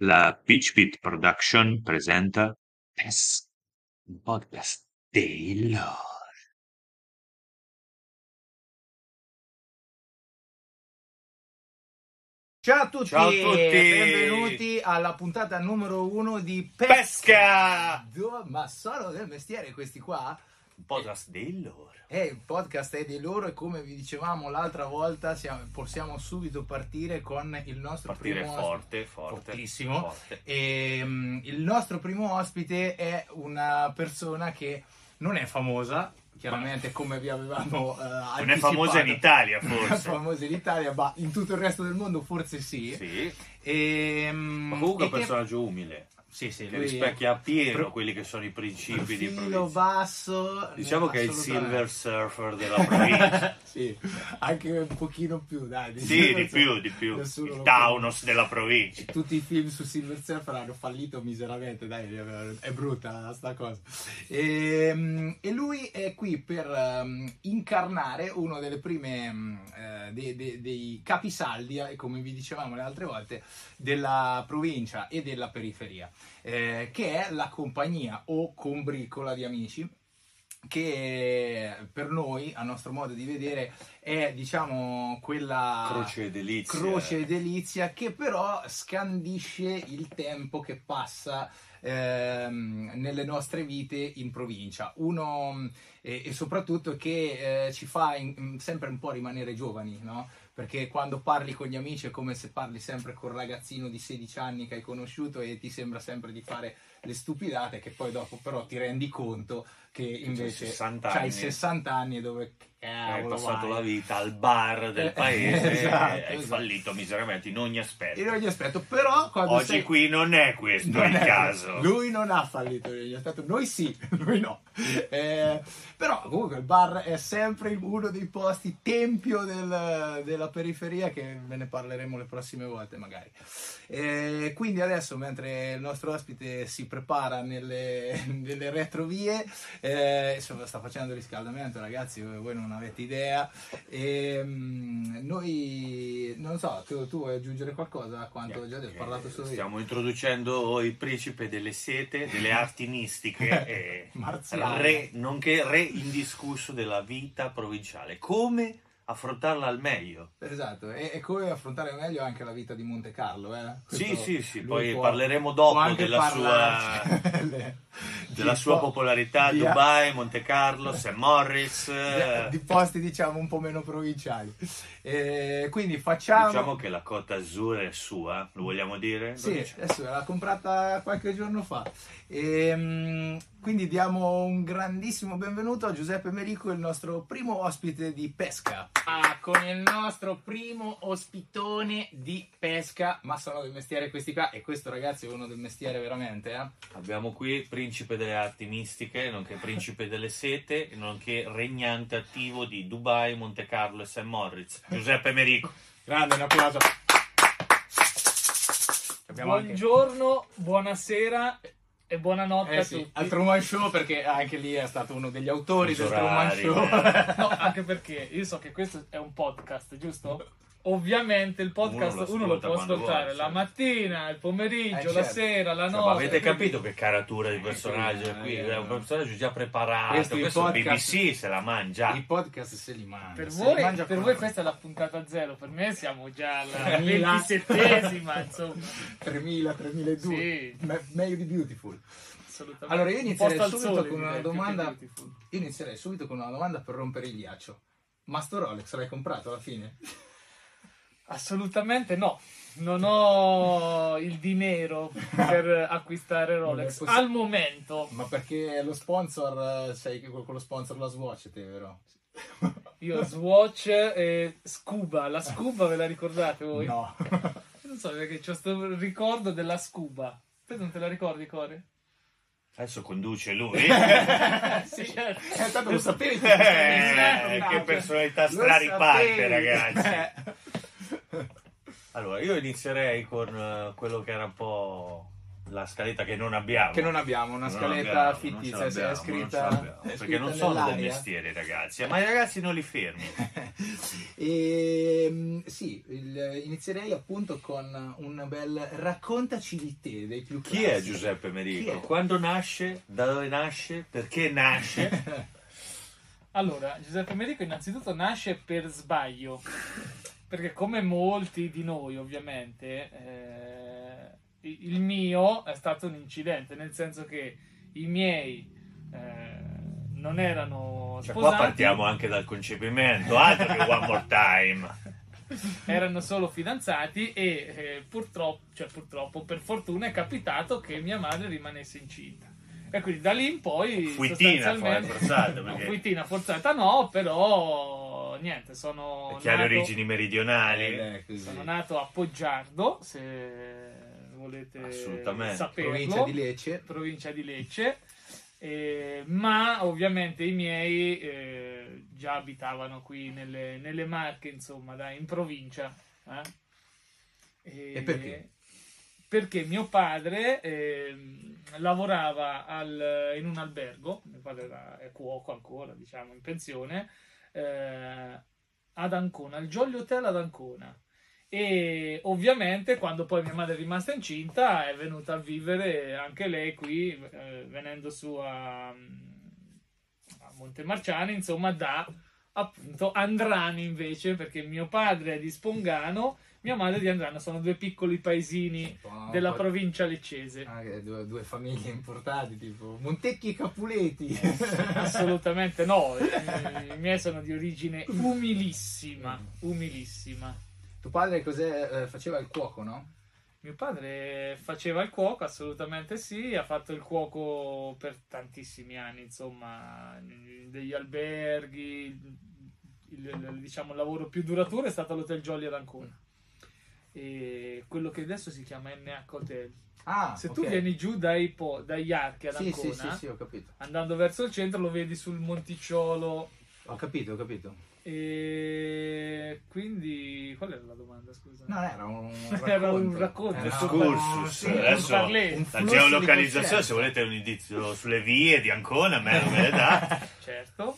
La Pitch Pit Production presenta PES, un podcast dei lore. Ciao a tutti, Ciao a tutti. benvenuti alla puntata numero uno di Pesca. Pesca! Ma sono del mestiere questi qua? Un podcast dei loro. Eh, il podcast è di loro e come vi dicevamo l'altra volta siamo- possiamo subito partire con il nostro Partire primo forte, forte. Fortissimo. forte. E, mm, il nostro primo ospite è una persona che non è famosa, chiaramente come vi avevamo eh, Non è famosa in Italia, Non è forse. famosa in Italia, ma in tutto il resto del mondo forse sì. Sì. E, Ma comunque è un che- personaggio umile. Sì, sì, Che rispecchia appieno quelli che sono i principi di provincia. basso. Diciamo che è il silver surfer della provincia. sì, anche un pochino più, dai. sì, di più, di più. Il lo Taunos della provincia. tutti i film su Silver Surfer hanno fallito miseramente, dai, è brutta sta cosa. E, e lui è qui per ehm, incarnare uno delle prime mm, eh, dei, dei- dei capisaldi, eh, come vi dicevamo le altre volte, della provincia e della periferia, eh, che è la compagnia o combricola di amici che per noi, a nostro modo di vedere, è diciamo quella Croce e delizia. croce e delizia che però scandisce il tempo che passa ehm, nelle nostre vite in provincia uno e, e soprattutto che eh, ci fa in- in- sempre un po' rimanere giovani no? Perché quando parli con gli amici è come se parli sempre con un ragazzino di 16 anni che hai conosciuto e ti sembra sempre di fare le stupidate che poi dopo però ti rendi conto che invece 60 c'hai anni. 60 anni e dove Hai passato la vita al bar del Eh, paese esatto, e hai esatto. fallito miseramente in ogni aspetto. in ogni aspetto però Oggi sei- qui non è questo non il è- caso. Lui non ha fallito in ogni aspetto, noi sì, lui no. Eh, però comunque il bar è sempre uno dei posti tempio del- della periferia che ve ne parleremo le prossime volte magari. Eh, quindi adesso mentre il nostro ospite si prepara nelle, nelle retrovie, eh, insomma sta facendo il riscaldamento ragazzi, voi voi non avete idea. E, mm, noi, non so, tu, tu vuoi aggiungere qualcosa a quanto ho già detto? Ho parlato solo io. Stiamo introducendo il principe delle sete, delle arti mistiche e re, nonché re indiscusso della vita provinciale. Come affrontarla al meglio? Esatto, e, e come affrontare meglio anche la vita di Monte Carlo. Eh? Sì, Questo sì, sì, lui poi può- parleremo dopo della sua, parlarci della sua po- popolarità a Dubai, Monte Carlo, St. Morris. di, eh, di posti diciamo un po' meno provinciali. Eh, quindi facciamo... Diciamo che la Côte d'Azur è sua, lo vogliamo dire? Sì, adesso l'ha comprata qualche giorno fa. Ehm, quindi diamo un grandissimo benvenuto a Giuseppe Merico, il nostro primo ospite di pesca. Ah, con il nostro primo ospitone di pesca, ma sono del mestiere questi qua, e questo ragazzi è uno del mestiere veramente, eh? Abbiamo qui principe delle arti mistiche, nonché principe delle sete, nonché regnante attivo di Dubai, Monte Carlo e St. Moritz, Giuseppe Merico. Grande, un applauso. Abbiamo anche- Buongiorno, buonasera e buonanotte Eh a sì, tutti. al Truman Show perché anche lì è stato uno degli autori Fuso del Truman Show. eh. No, anche perché io so che questo è un podcast, giusto? Ovviamente il podcast Uno lo uno lo, può ascoltare vuole, la certo. mattina, il pomeriggio, Eh, la certo. sera, la Cioè, notte. ma avete capito che caratura di personaggio è qui? Eh, È un personaggio già preparato. Questi Questo podcast- BBC se la mangia. I podcast se li mangia. Per, voi, li mangia per voi questa è la puntata zero, per me siamo già alla 3000. 27esima, insomma. 3000, 3002. Sì. Me- meglio di Beautiful. Assolutamente. Allora io inizierei subito sole, con una domanda. Io inizierei subito con una domanda per rompere il ghiaccio. Ma sto Rolex l'hai comprato alla fine? Assolutamente no, non ho il dinero per acquistare Rolex Non è possi- al momento. Ma perché lo sponsor, eh, sei che- quello sponsor la Swatch te, vero? Io Swatch e Scuba, la Scuba ve la ricordate voi? No. Non so perché c'ho questo ricordo della Scuba. Te non te la ricordi, Core? Adesso conduce lui. Sì, certo. Eh, tanto lo sapevi che Eh, che personalità straripante, ragazzi. Eh. Allora, io inizierei con eh, quello che era un po' la scaletta che non abbiamo. Che non abbiamo, una Non scaletta abbiamo, fittizia, non ce è scritta, non è perché scritta non sono del nell'aria. mestiere i ragazzi, ma i ragazzi non li fermi. e, sì, il- inizierei appunto con un bel raccontaci di te, dei più Chi è classici. Giuseppe Merico? È? Quando nasce? Da dove nasce? Perché nasce? Allora, Giuseppe Merico innanzitutto nasce per sbaglio, perché come molti di noi ovviamente, eh, il mio è stato un incidente, nel senso che i miei eh, non erano Cioè, sposati, qua partiamo anche dal concepimento, altro che one more time. erano solo fidanzati e eh, purtroppo, cioè purtroppo, per fortuna è capitato che mia madre rimanesse incinta. E quindi da lì in poi Fuitina, forzata, No, perché- fuitina forzata no, però niente, sono Chiare nato, origini meridionali. Eh, sono nato a Poggiardo, se volete Assolutamente. saperlo. Provincia di Lecce. provincia di Lecce. Eh, ma ovviamente i miei eh, già abitavano qui nelle, nelle Marche, insomma, dai, in provincia. eh. E perché? Perché mio padre ehm, lavorava al- in un albergo, mio padre era, è cuoco ancora, diciamo, in pensione, eh, ad Ancona, al Jolly Hotel ad Ancona. E ovviamente quando poi mia madre è rimasta incinta è venuta a vivere anche lei qui, eh, venendo su a, a Montemarciani, insomma, da appunto Andrani invece, perché mio padre è di Spongano, mia madre di Andrano, sono due piccoli paesini Oh, della poi- provincia leccese. Ah, due, due famiglie importanti, tipo Montecchi e Capuleti. Assolutamente no, i, miei sono di origine umilissima, umilissima. Tuo padre cos'è? Eh, faceva il cuoco, no? Mio padre faceva il cuoco, assolutamente sì, ha fatto il cuoco per tantissimi anni, insomma, degli alberghi, il, il- diciamo, il lavoro più duraturo è stato all'Hotel Jolly ad Ancona. E quello che adesso si chiama NH Hotel. Ah, Se ok. tu vieni giù dai, po- dagli archi ad Sì, Ancona, sì, sì, sì, ho capito. andando verso il centro, lo vedi sul monticciolo. Ho capito, ho capito. E quindi, qual era la domanda? Scusa, No, era un racconto. Era un racconto. Era Excursus. sì, Adesso un un la geolocalizzazione, se volete un indizio sulle vie di Ancona, me le dà. certo.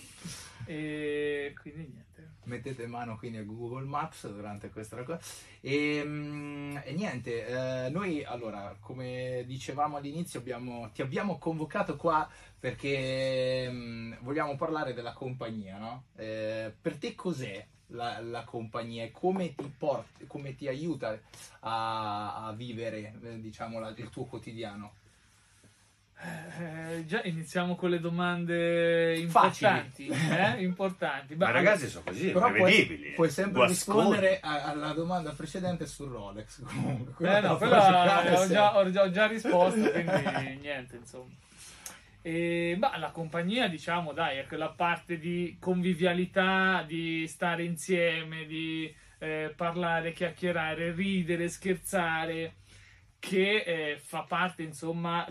E quindi niente. Mettete mano quindi a Google Maps durante questa raccolta. E, mm, e niente, eh, noi allora, come dicevamo all'inizio, abbiamo- ti abbiamo convocato qua perché mm, vogliamo parlare della compagnia, no? Eh, per te cos'è la, la compagnia e come ti, porta, come ti aiuta a, a vivere, eh, diciamo, la- il tuo quotidiano? Eh, già iniziamo con le domande Facili. importanti. eh? importanti. Ma Beh, i ragazzi sono così, Però puoi, prevedibili. puoi sempre Guasconi. rispondere a- alla domanda precedente sul Rolex. Comunque, Eh, no, quella ho già, ho, ho già risposto, quindi niente, insomma. E, bah, la compagnia, diciamo, dai, è quella parte di convivialità, di stare insieme, di eh, parlare, chiacchierare, ridere, scherzare, che eh, fa parte, insomma,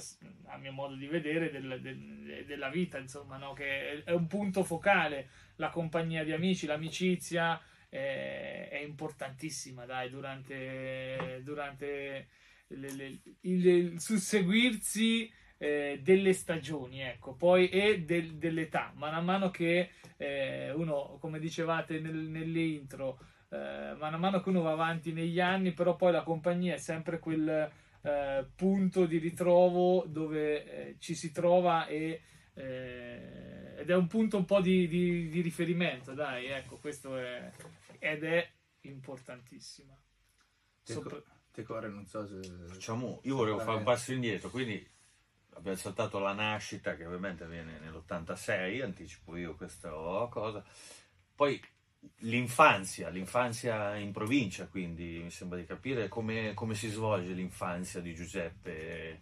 a mio modo di vedere, del- del- della vita, insomma, no? che è, è un punto focale. La compagnia di amici, l'amicizia eh, è importantissima, dai, durante, durante le- le- il, il susseguirsi eh, delle stagioni, ecco, poi e del- dell'età, man mano che eh, uno, come dicevate nel- nelle intro, eh, man mano che uno va avanti negli anni, però poi la compagnia è sempre quel eh, punto di ritrovo dove eh, ci si trova e eh, ed è un punto un po' di, di- di riferimento, dai, ecco, questo è ed è importantissima. Te, Sopra- co- te core, non so se... Facciamo, io volevo fare un passo indietro, quindi abbiamo saltato la nascita che ovviamente avviene nell'86, anticipo io questa cosa. Poi l'infanzia, l'infanzia in provincia, quindi mi sembra di capire come, come si svolge l'infanzia di Giuseppe.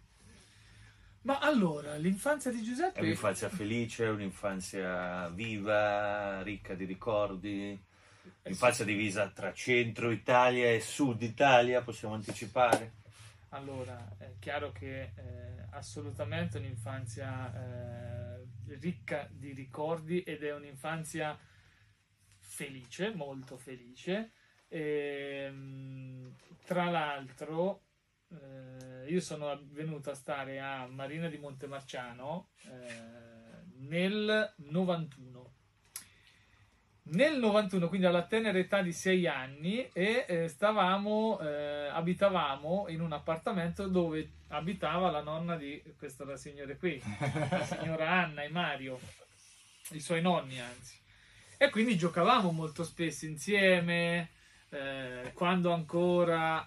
Ma allora, l'infanzia di È Giuseppe un'infanzia felice, è un'infanzia viva, ricca di ricordi, Eh, infanzia divisa tra centro Italia e sud Italia, possiamo anticipare? Allora, è chiaro che eh, assolutamente un'infanzia eh, ricca di ricordi ed è un'infanzia felice, molto felice. Ehm, tra l'altro, eh, io sono venuto a stare a Marina di Montemarciano eh, nel 91. Nel 91, quindi alla tenera età di 6 anni, e eh, stavamo, eh, abitavamo in un appartamento dove abitava la nonna di questa signora qui, la signora Anna e Mario, i suoi nonni anzi. E quindi giocavamo molto spesso insieme, eh, quando ancora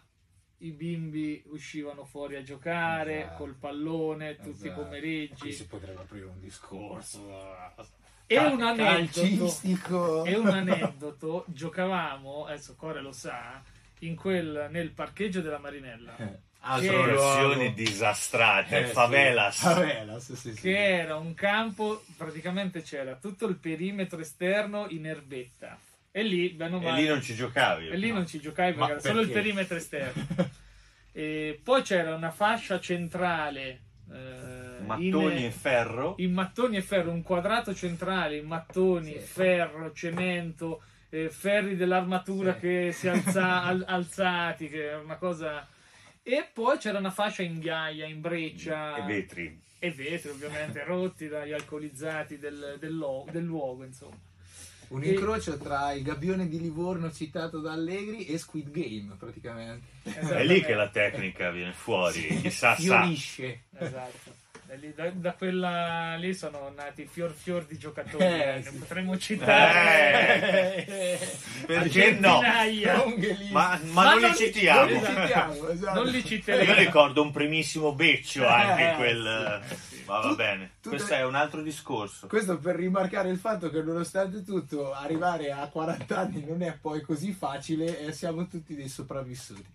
i bimbi uscivano fuori a giocare Esatto. col pallone tutti i Esatto. pomeriggi. Qui si potrebbe aprire un discorso E cal- un aneddoto, e un aneddoto, giocavamo, adesso Core lo sa, in quel, nel parcheggio della Marinella, Altre Versioni disastrate, Eh, sì. favelas. Favelas, sì, sì. che era un campo, praticamente c'era tutto il perimetro esterno in erbetta. E lì, bene o E male- lì non ci giocavi. e lì No. non ci giocavi perché era solo il perimetro esterno. e poi c'era una fascia centrale eh, Mattoni in, in ferro. in mattoni e ferro, un quadrato centrale in mattoni, Sì. ferro, cemento, eh, ferri dell'armatura Sì. che si alza, al- alzati, che era una cosa... E poi c'era una fascia in ghiaia, in breccia E vetri. e vetri ovviamente rotti dagli alcolizzati del, del lo- del luogo, insomma. Un E- incrocio tra il gabbione di Livorno citato da Allegri e Squid Game, praticamente. È lì che la tecnica viene fuori. Chissà, sa. Fiorisce. Esatto. E lì- da, da quella lì sono nati fior fior di giocatori, Eh, ne sì. potremmo citare. Eh, Perché no? Ma, ma Ma non non li citiamo. Non li citiamo, esatto. Non li Io citeremo. ricordo un primissimo beccio anche Eh, quel. sì. Ma va Tu- bene. tutte- Questo è un altro discorso. Questo per rimarcare il fatto che nonostante tutto arrivare a 40 anni non è poi così facile e siamo tutti dei sopravvissuti.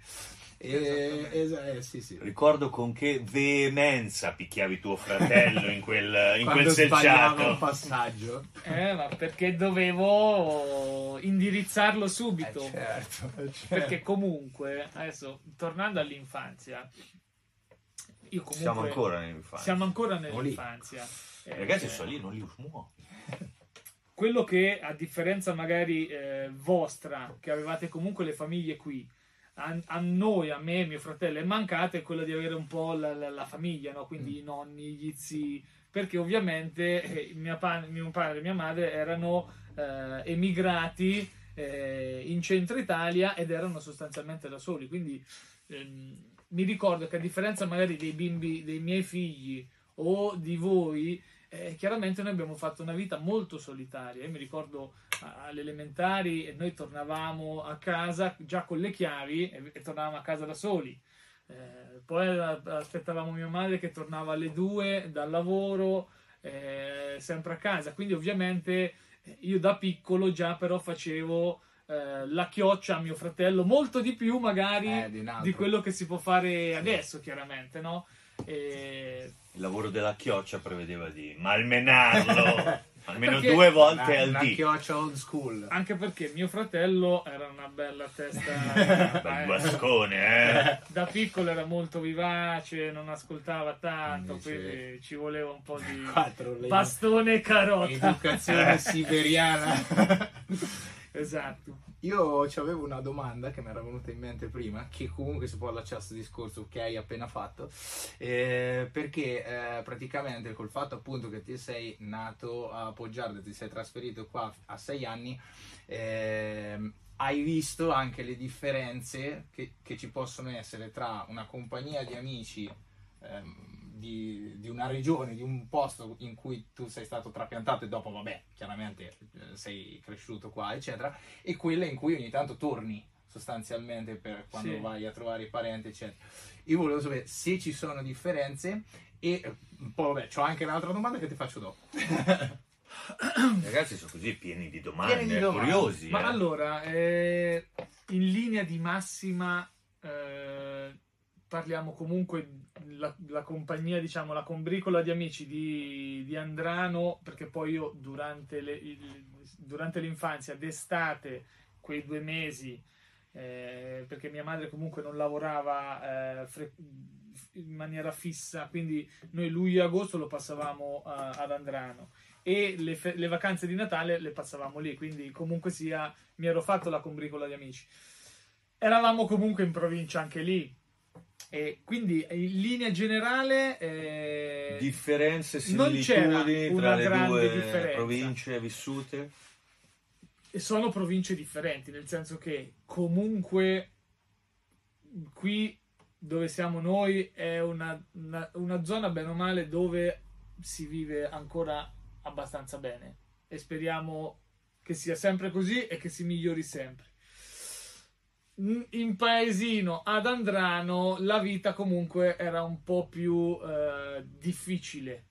E, Esattamente. esa- eh, sì, sì. Ricordo con che veemenza picchiavi tuo fratello in quel, in Quando quel sbagliava un selciato. passaggio. Eh, ma perché dovevo indirizzarlo subito. Eh, certo, eh, certo. Perché comunque, adesso tornando all'infanzia, io comunque Siamo ancora nell'infanzia. siamo ancora nell'infanzia. I ragazzi Eh, sono lì, non li usmuo. quello che a differenza magari eh, vostra, che avevate comunque le famiglie qui, a, a noi, a me e mio fratello è mancata è quello di avere un po' la, la- la famiglia, no? quindi Mm. i nonni, gli zii, perché ovviamente eh, pa- mio padre e mia madre erano eh, emigrati eh, in centro Italia ed erano sostanzialmente da soli, quindi ehm, mi ricordo che a differenza magari dei bimbi, dei miei figli o di voi, eh, chiaramente noi abbiamo fatto una vita molto solitaria. Io mi ricordo alle elementari e noi tornavamo a casa già con le chiavi e, e tornavamo a casa da soli. Eh, poi aspettavamo mia madre che tornava alle due dal lavoro, eh, sempre a casa. Quindi ovviamente eh, io da piccolo già però facevo eh, la chioccia a mio fratello, molto di più magari Eh, di di quello che si può fare adesso, chiaramente, no? E Il lavoro della chioccia prevedeva di malmenarlo almeno Perché- due volte una, al una dì. chioccia old school. anche perché mio fratello era una bella testa. Bel eh, guascone, eh. da piccolo era molto vivace, non ascoltava tanto, Invece- quindi ci voleva un po' di Quattro bastone e carota. Educazione siberiana. Esatto. Io avevo una domanda che mi era venuta in mente prima, che comunque si può allacciare a questo discorso che hai appena fatto, eh, perché eh, praticamente col fatto appunto che ti sei nato a Poggiardo, ti sei trasferito qua a sei anni, ehm, hai visto anche le differenze che, che ci possono essere tra una compagnia di amici ehm, di, di una regione, di un posto in cui tu sei stato trapiantato e dopo, vabbè, chiaramente eh, sei cresciuto qua, eccetera, e quelle in cui ogni tanto torni sostanzialmente per quando Sì. vai a trovare i parenti, eccetera. Io volevo sapere se ci sono differenze e poi vabbè, c'ho anche un'altra domanda che ti faccio dopo. Ragazzi sono così pieni di domande, Pieni di domande. curiosi. Ma eh. allora, eh, in linea di massima, eh, parliamo comunque la, la compagnia, diciamo, la combricola di amici di, di Andrano, perché poi io durante, le- il- durante l'infanzia, d'estate, quei due mesi, eh, perché mia madre comunque non lavorava eh, fre- in maniera fissa, quindi noi luglio e agosto lo passavamo a- ad Andrano e le, fe- le vacanze di Natale le passavamo lì, quindi comunque sia mi ero fatto la combricola di amici. Eravamo comunque in provincia anche lì, E quindi in linea generale eh, Differenze, similitudini tra le due differenza. province vissute? e sono province differenti, nel senso che comunque qui dove siamo noi è una, una- una zona bene o male dove si vive ancora abbastanza bene e speriamo che sia sempre così e che si migliori sempre. Mm, In paesino ad Andrano la vita comunque era un po' più eh, difficile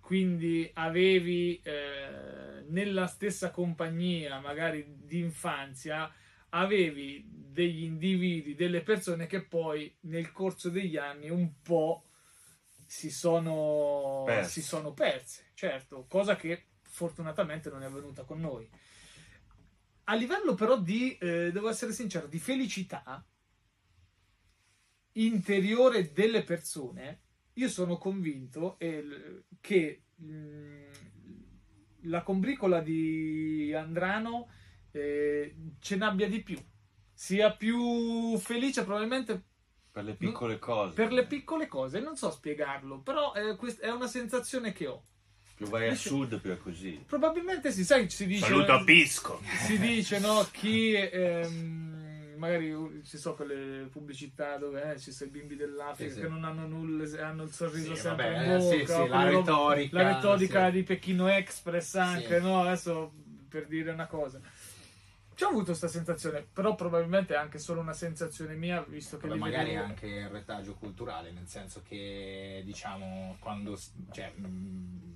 quindi avevi eh, nella stessa compagnia, magari di infanzia, avevi degli individui, delle persone che poi nel corso degli anni un po' si sono, Perse. si sono perse, certo, cosa che fortunatamente non è avvenuta con noi. A livello però di, eh, devo essere sincero, di felicità interiore delle persone, io sono convinto eh, che mh, la combricola di Andrano eh, ce n'abbia di più, sia più felice probabilmente Per le piccole cose. per le piccole cose, non so spiegarlo, però eh, quest- è una sensazione che ho. Più vai a sud, più è così. Probabilmente si sai, si dice... Saluto a Pisco. si dice no chi ehm, magari ci so quelle pubblicità dove eh, ci sono i bimbi dell'Africa Sì, sì. che non hanno nulla hanno il sorriso Sì, sempre vabbè, in eh, bocca sì, sì, o la retorica, la retorica sì. di Pechino Express anche Sì. no adesso per dire una cosa ci ho avuto questa sensazione però probabilmente è anche solo una sensazione mia visto che magari vedevo- anche il retaggio culturale, nel senso che diciamo quando cioè,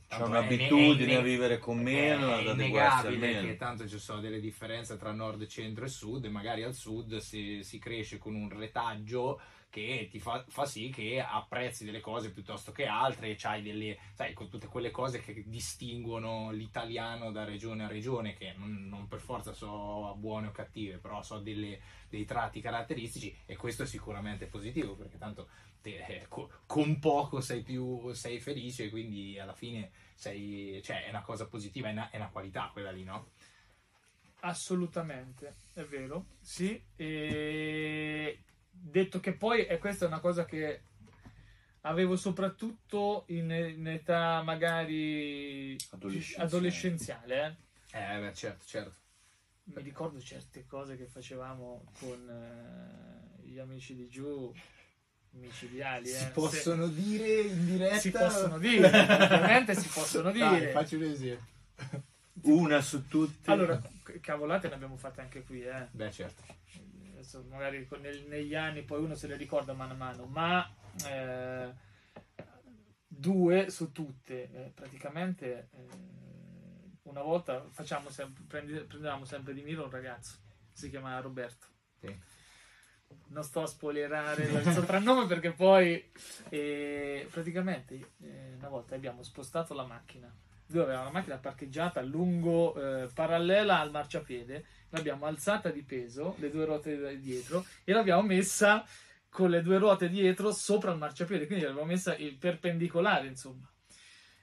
C'è è- un'abitudine è- a vivere con meno, è ad adeguarsi al innegabile meno. che tanto ci sono delle differenze tra nord, centro e sud e magari al sud si, si cresce con un retaggio che ti fa, fa sì che apprezzi delle cose piuttosto che altre e c'hai delle, sai, con tutte quelle cose che distinguono l'italiano da regione a regione che non, non per forza sono buone o cattive, però so delle, dei tratti caratteristici e questo è sicuramente positivo perché tanto te, eh, co- con poco sei più sei felice quindi alla fine sei, cioè, è una cosa positiva, è una, è una qualità quella lì, no? Assolutamente, è vero, sì. E detto che poi, e questa è una cosa che avevo soprattutto in, in età magari Adolescenziale. adolescenziale, eh. Eh, beh, certo, certo. mi ricordo certe cose che facevamo con eh, gli amici di giù, micidiali. Si eh. possono dire in diretta? Si, si possono dire, ovviamente si possono Dai, dire. faccio un esempio. Una su tutte. Allora, cavolate ne abbiamo fatte anche qui, eh. Beh, certo. Adesso magari nel- negli anni poi uno se le ricorda mano a mano, ma eh, due su tutte, eh, praticamente eh, una volta facciamo sempre, prendi- prendevamo sempre di mira un ragazzo, si chiamava Roberto. Sì. Non sto a spoilerare il soprannome perché poi eh, praticamente eh, una volta abbiamo spostato la macchina. Dove avevamo la macchina parcheggiata lungo, eh, parallela al marciapiede, l'abbiamo alzata di peso, le due ruote dietro, e l'abbiamo messa con le due ruote dietro sopra il marciapiede, quindi l'abbiamo messa il perpendicolare, insomma.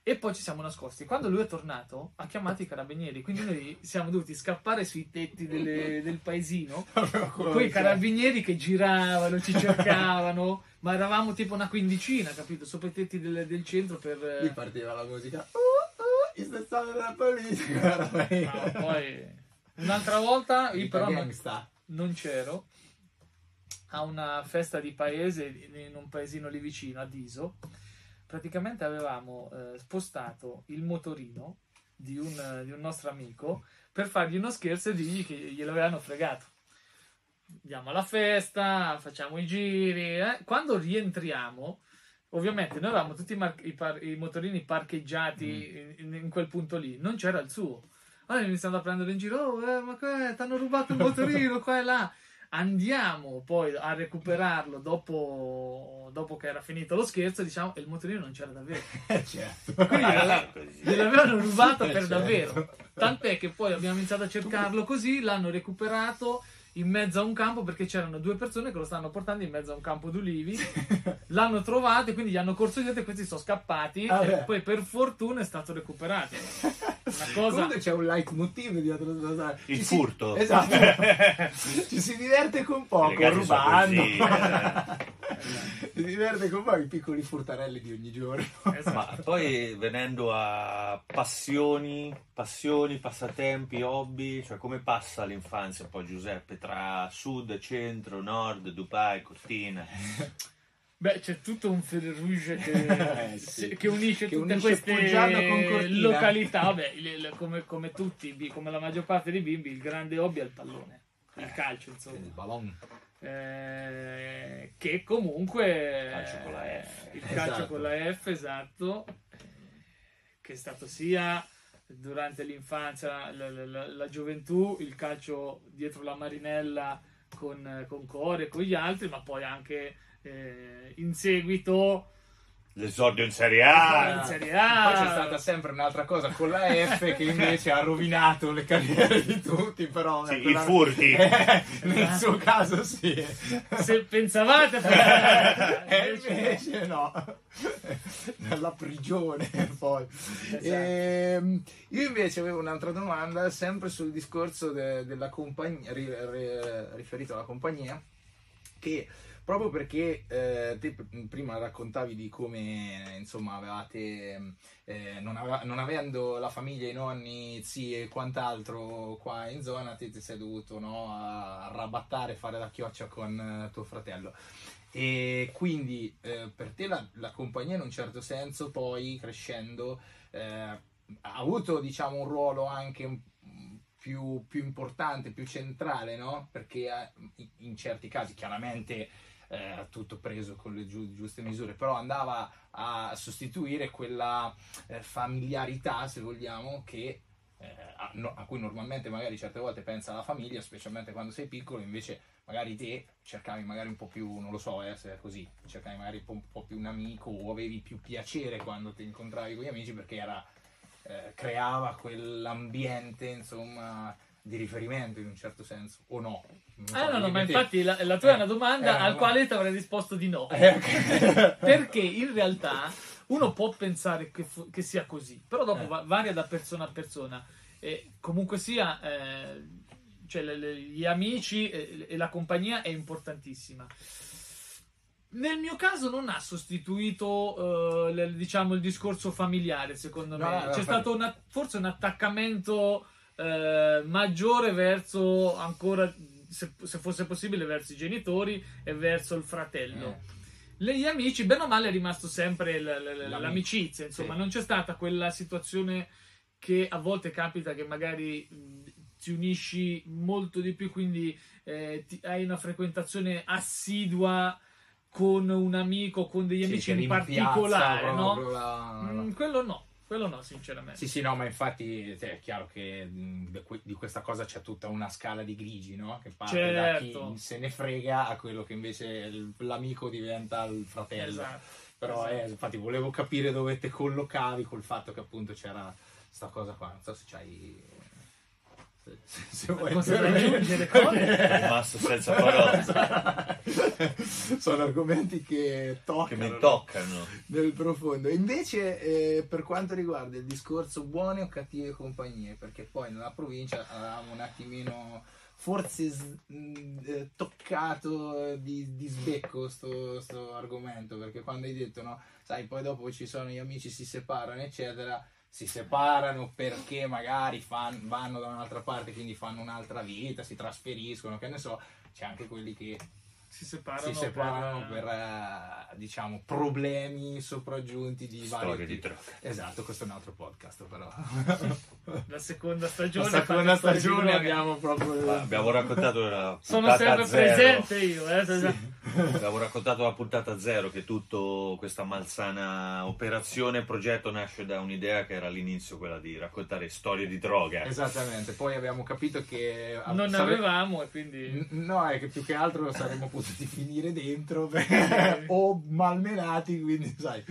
E poi ci siamo nascosti. Quando lui è tornato, ha chiamato i carabinieri, quindi noi siamo dovuti scappare sui tetti delle- del paesino con i carabinieri che giravano, ci cercavano, ma eravamo tipo una quindicina, capito? Sopra i tetti del, del centro per... Lì partiva la musica. Uh, uh, police. Guarda lì. No, poi un'altra volta io però non, non c'ero. A una festa di paese in un paesino lì vicino a Diso praticamente avevamo eh, spostato il motorino di un, di un nostro amico per fargli uno scherzo e dirgli che glielo avevano fregato. Andiamo alla festa facciamo i giri eh. quando rientriamo ovviamente noi avevamo tutti i, mar- i par- i motorini parcheggiati in, in quel punto lì non c'era il suo allora iniziamo a prendere in giro, oh, eh, ma ti hanno rubato il motorino qua e là. Andiamo poi a recuperarlo dopo, dopo che era finito lo scherzo, diciamo, e il motorino non c'era davvero. Eh, certo. Quindi gliela- gliel'avevano rubato per Certo. davvero. Tant'è che poi abbiamo iniziato a cercarlo così, l'hanno recuperato in mezzo a un campo perché c'erano due persone che lo stanno portando in mezzo a un campo d'ulivi. L'hanno trovato e quindi gli hanno corso dietro e questi sono scappati. Ah, e beh. poi per fortuna è stato recuperato. Cosa. C'è un leitmotiv dietro sai. Il Ci si- furto. Esatto. Ci si diverte con poco, rubando. così, eh. si diverte con me i piccoli furtarelli di ogni giorno. Esatto. Ma poi venendo a passioni, passioni, passatempi, hobby, cioè come passa l'infanzia poi Giuseppe tra sud, centro, nord, Dubai, Cortina? Beh, c'è tutto un fil rouge che, Eh, sì. che unisce Che tutte unisce queste località. Beh, il- il- come, come tutti, come la maggior parte dei bimbi, il grande hobby è il pallone, il calcio, insomma. Il ballon. Eh, che comunque Calcio con la F. il calcio Esatto. con la F esatto eh, che è stato sia durante l'infanzia la, la- la- la gioventù il calcio dietro la marinella con, con Core e con gli altri ma poi anche eh, in seguito L'esordio in Serie A! in Serie A. Poi c'è stata sempre un'altra cosa con la F che invece ha rovinato le carriere di tutti, però... Sì, i furti. Eh, nel suo caso sì. se pensavate e invece no. Nella prigione poi. Esatto. Ehm, io invece avevo un'altra domanda, sempre sul discorso de- della compagnia, ri- ri- riferito alla compagnia, che proprio perché eh, te prima raccontavi di come insomma avevate eh, non, aveva- non avendo la famiglia, i nonni, zii e quant'altro qua in zona, te ti sei dovuto no, arrabattare, fare la chioccia con eh, tuo fratello. E quindi eh, per te la, la compagnia in un certo senso poi crescendo eh, ha avuto diciamo un ruolo anche un- più, più importante, più centrale, no? Perché eh, in certi casi chiaramente eh, tutto preso con le giu- giuste misure, però andava a sostituire quella eh, familiarità, se vogliamo, che eh, a, no- a cui normalmente magari certe volte pensa la famiglia, specialmente quando sei piccolo, invece magari te cercavi magari un po' più, non lo so eh, così, cercavi magari un po', un po' più un amico o avevi più piacere quando ti incontravi con gli amici perché era, eh, creava quell'ambiente insomma di riferimento in un certo senso, o no? Ah, no, no, ma infatti la, la tua è una Eh, domanda al quale ti avrei risposto di no. Eh. Perché in realtà uno può pensare che, fu- che sia così, però dopo Eh. va- varia da persona a persona. E comunque sia, eh, cioè, le- le- gli amici e, e la compagnia è importantissima. Nel mio caso non ha sostituito eh, le- diciamo, il discorso familiare, secondo me. no, no, C'è infatti- stato una- forse un attaccamento eh, maggiore verso ancora, se, se fosse possibile, verso i genitori e verso il fratello. Eh. Gli amici, bene o male, è rimasto sempre l- l- l- L'amico. l'amicizia, insomma, Sì. non c'è stata quella situazione che a volte capita che magari ti unisci molto di più, quindi eh, ti- hai una frequentazione assidua con un amico, con degli Sì, amici in particolare, no? la- Mm, quello no, quello no, sinceramente. Sì, sì, no, ma infatti cioè, è chiaro che mh, di que- di questa cosa c'è tutta una scala di grigi, no? Che parte da Certo. chi se ne frega a quello che invece l'amico diventa il fratello. Esatto. Però esatto. eh, infatti volevo capire dove te collocavi col fatto che appunto c'era sta cosa qua. Non so se c'hai... Se, se- vuoi Cosa da intervenire. aggiungere, Conny? È rimasto senza parole. Sono argomenti che toccano. che toccano. nel profondo. Invece, eh, per quanto riguarda il discorso buone o cattive compagnie, perché poi nella provincia avevamo un attimino forse s- mh, eh, toccato di, di sbecco sto, sto argomento, perché quando hai detto, no, sai, poi dopo ci sono gli amici si separano, eccetera. Si separano perché magari fan- vanno da un'altra parte, quindi fanno un'altra vita, si trasferiscono, che ne so. C'è anche quelli che Si separano, si separano per, eh, diciamo problemi sopraggiunti di vari di droga. esatto questo è un altro podcast però la seconda la stagione. seconda storie di stagione abbiamo proprio Ma abbiamo raccontato la Sono sempre zero. presente io, eh, Abbiamo raccontato la puntata zero che tutta questa malsana operazione e progetto nasce da un'idea che era all'inizio quella di raccontare storie di droga. esattamente poi abbiamo capito che non ne sare- avevamo e quindi... No, è che più che altro saremmo potuti finire dentro perché- o malmenati, quindi sai,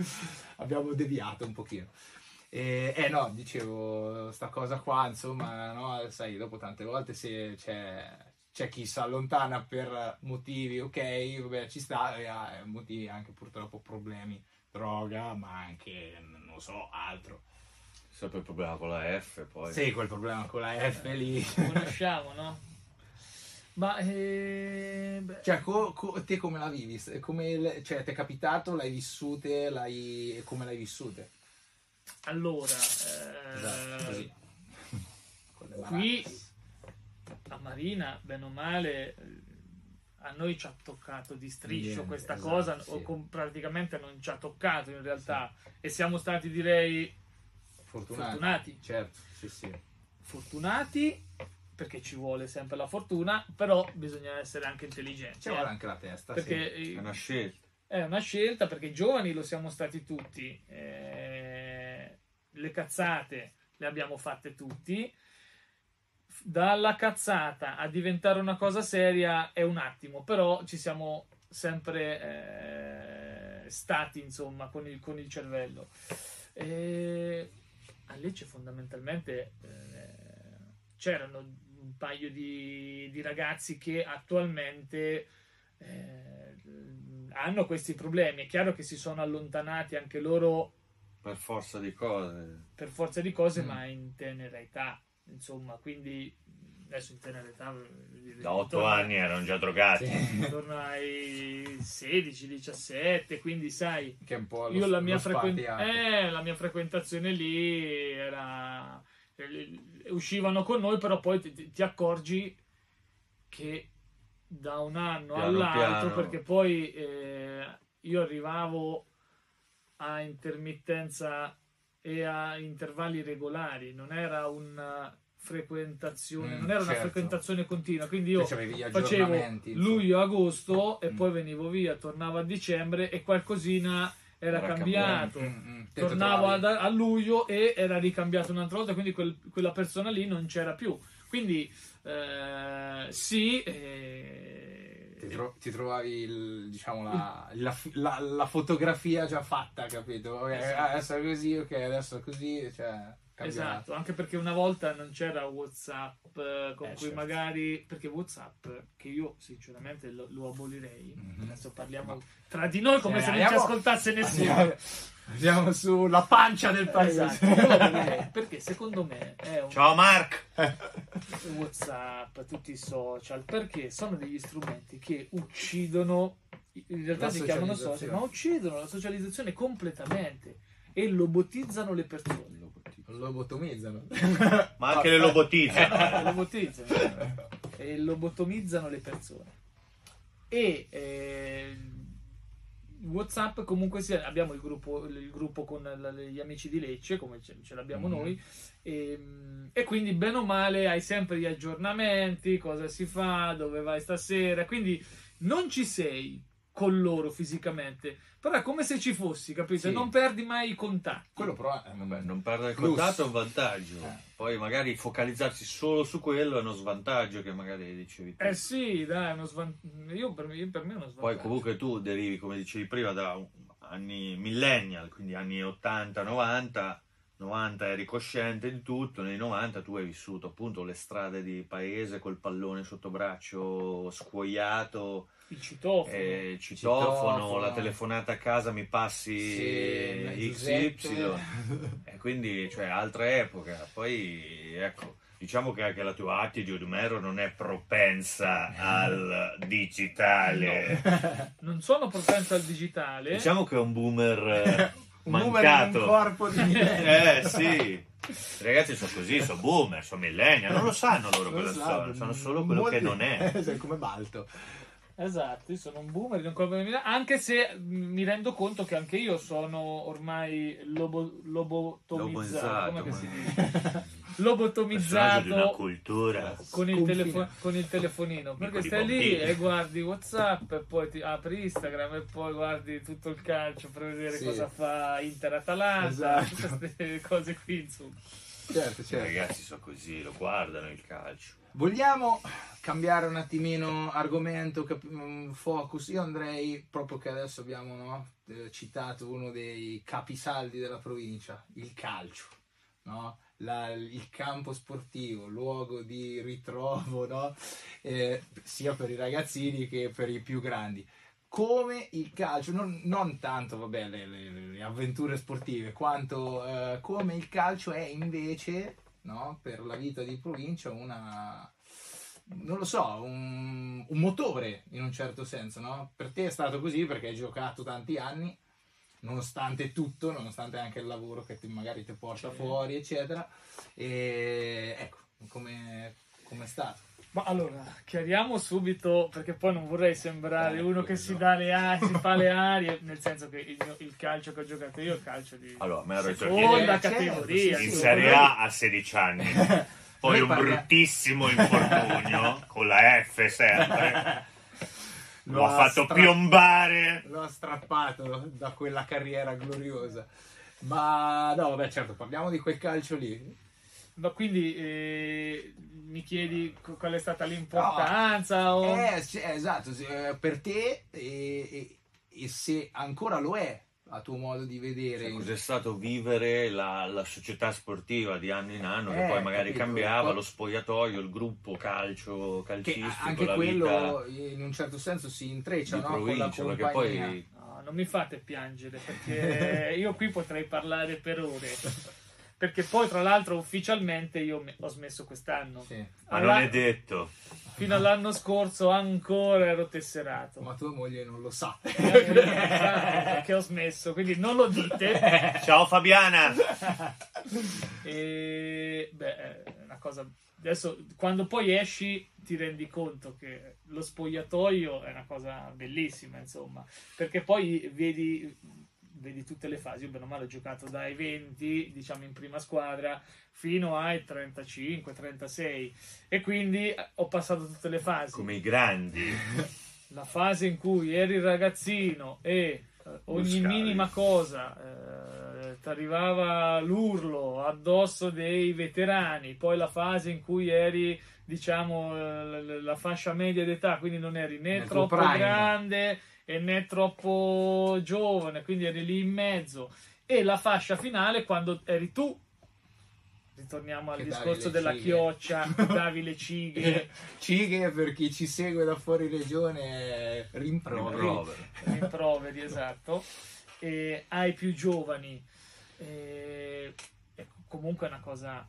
abbiamo deviato un pochino. E, eh no, dicevo, sta cosa qua, insomma, no, sai, dopo tante volte se c'è, c'è chi si allontana per motivi, ok, vabbè, ci sta, e ha motivi anche purtroppo problemi, droga, ma anche, non so, altro. Sempre il problema con la F poi. Sì, quel problema con la F lì. conosciamo, no? Ma eh, beh, Cioè, co- co- te come la vivi? Come cioè, ti è capitato? L'hai vissute? L'hai... Come l'hai vissute? allora, eh, Esatto, così. Con le qui. A Marina, bene o male, eh, a noi ci ha toccato di striscio Niente, questa esatto, cosa, sì. o com- praticamente non ci ha toccato in realtà, e siamo stati direi Fortunati. fortunati. Certo, sì, sì. fortunati perché ci vuole sempre la fortuna, però bisogna essere anche intelligenti. Ci eh, vuole anche la testa, perché sì. eh, È una scelta. è una scelta, perché i giovani lo siamo stati tutti, eh, le cazzate le abbiamo fatte tutti. Dalla cazzata a diventare una cosa seria è un attimo, però ci siamo sempre eh, stati insomma con il, con il cervello. E a Lecce fondamentalmente eh, c'erano un paio di, di ragazzi che attualmente eh, hanno questi problemi. È chiaro che si sono allontanati anche loro Per forza di cose. per forza di cose, Mm. ma in tenera età, insomma, quindi adesso in tenera età eh, Da otto intorno- anni erano già drogati. Sì. intorno ai 16, 17, quindi sai, Che è un po' lo, io la mia, frequen- eh, la mia frequentazione lì era eh, uscivano con noi, però poi ti, ti accorgi che da un anno Piano all'altro, piano. perché poi eh, io arrivavo a intermittenza e a intervalli regolari, non era una frequentazione, Mm, non era una certo. frequentazione continua, quindi io facevo luglio-agosto e Mm. poi venivo via, tornavo a dicembre e qualcosina era, Era cambiato. Mm, mm. Te Tornavo ad- a luglio e era ricambiato un'altra volta, quindi quel- quella persona lì non c'era più. Quindi eh, sì, eh, Ti, tro- ti trovavi il- diciamo la, la, la- la fotografia già fatta, capito? Ok, Esatto. adesso è così, ok, adesso è così, cioè cambia. Esatto, anche perché una volta non c'era WhatsApp eh, con Eh, cui certo. magari perché WhatsApp che io sinceramente lo, lo abolirei. Mhm. Adesso parliamo Ma- tra di noi come Eh, se non ci andiamo- ascoltasse nessuno. Andiamo, andiamo sulla pancia del paese. Esatto, perché secondo me è un Ciao Mark! WhatsApp, tutti i social, perché sono degli strumenti che uccidono, in realtà si chiamano social, ma uccidono la socializzazione completamente e lobotizzano le persone. Lobotomizzano. Ma anche le lobotizzano. E lobotizzano, e lobotomizzano le persone. E eh, WhatsApp comunque sia, abbiamo il gruppo, il gruppo con la- gli amici di Lecce, come ce, ce l'abbiamo Mhm. noi, e, e quindi bene o male hai sempre gli aggiornamenti, cosa si fa, dove vai stasera, quindi non ci sei con loro fisicamente, però è come se ci fossi, capito? Sì. Non perdi mai i contatti. Quello però è Vabbè, non perdere il contatto è un vantaggio. Eh. Poi magari focalizzarsi solo su quello è uno svantaggio che magari dicevi tu. Eh sì, dai, è uno svan- io per, me, per me è uno svantaggio. Poi comunque tu derivi, come dicevi prima, da un- anni millennial, quindi anni 80, 90. 90 eri cosciente di tutto, nei 90 tu hai vissuto appunto le strade di paese col pallone sotto braccio scuoiato, il citofono. eh, citofono, Citofono. la telefonata a casa mi passi Sì, XY. E quindi, cioè, altra epoca. Poi, ecco, diciamo che anche la tua attitude, Mero, non è propensa al digitale. Non sono propenso al digitale. Diciamo che è un boomer eh, Un in un mancato. corpo di Eh, sì. I ragazzi sono così, sono boomer, sono millennial, non lo sanno loro Non cosa lo sono, sanno. sanno solo quello Molti- che non è. Sei come Balto. Esatto, io sono un boomer di un corpo di Milano, anche se mi rendo conto che anche io sono ormai lobo, lobotomizzato, come si dice? Personaggio di una Lobotomizzato cultura. con il, telefo- con il telefonino, perché stai lì e guardi Whatsapp e poi ti apri Instagram e poi guardi tutto il calcio per vedere Sì. cosa fa Inter-Atalanta, Esatto. tutte queste cose qui, insomma. Certo, I certo. ragazzi sono così, lo guardano il calcio. Vogliamo cambiare un attimino argomento, mm, focus? Io andrei, proprio che adesso abbiamo no, eh, citato uno dei capisaldi della provincia, il calcio, no? La- il campo sportivo, luogo di ritrovo, no? Eh, sia per i ragazzini che per i più grandi. Come il calcio, non, non tanto vabbè, le, le- le avventure sportive, quanto eh, come il calcio è invece no, per la vita di provincia una, non lo so, un, un motore in un certo senso, no? Per te è stato così perché hai giocato tanti anni, nonostante tutto, nonostante anche il lavoro che ti, magari ti porta fuori, eccetera. E ecco, come è stato? Ma allora, chiariamo subito, perché poi non vorrei sembrare Eh, uno che si dà le arie, si fa le arie, nel senso che il, mio- il calcio che ho giocato io è il calcio di Allora, me seconda Eh, certo, categoria. in Serie A a 16 anni. Poi un bruttissimo infortunio con la F sempre. Lo, Lo ha fatto stra- piombare. Lo ha strappato da quella carriera gloriosa. Ma no, vabbè, certo, parliamo di quel calcio lì. Ma quindi eh, mi chiedi qual è stata l'importanza? o... Eh, sì, esatto, sì, eh, per te e, e- e se ancora lo è a tuo modo di vedere. Cioè, cos'è stato vivere la, la società sportiva di anno in anno, che Eh, poi magari capito. cambiava, Poi- lo spogliatoio, il gruppo calcio, che calcistico, anche la quello vita in un certo senso si intreccia no? con la compagnia. poi No, non mi fate piangere perché io qui potrei parlare per ore. Perché poi, tra l'altro, ufficialmente io me- ho smesso quest'anno. Sì. Ma Alla- non è detto. Fino all'anno scorso ancora ero tesserato. Ma tua moglie non lo sa. Eh, che ho smesso, quindi non lo dite. Ciao Fabiana! E beh, è una cosa. Adesso, quando poi esci, ti rendi conto che lo spogliatoio è una cosa bellissima, insomma, perché poi vedi, vedi tutte le fasi. Io, bene o male, ho giocato dai 20, diciamo, in prima squadra fino ai 35, 36, e quindi eh, ho passato tutte le fasi. Come i grandi. la fase in cui eri ragazzino e eh, ogni Buscavi. minima cosa ti arrivava l'urlo addosso dei veterani, poi la fase in cui eri diciamo eh, la fascia media d'età, quindi non eri né Nel troppo grande e né troppo giovane, quindi eri lì in mezzo e la fascia finale quando eri tu ritorniamo al Che discorso della cighe. chioccia, davi le cighe, Cighe per chi ci segue da fuori regione rimproveri. Rimprovero. rimproveri, esatto, e ai più giovani. E, e comunque è una cosa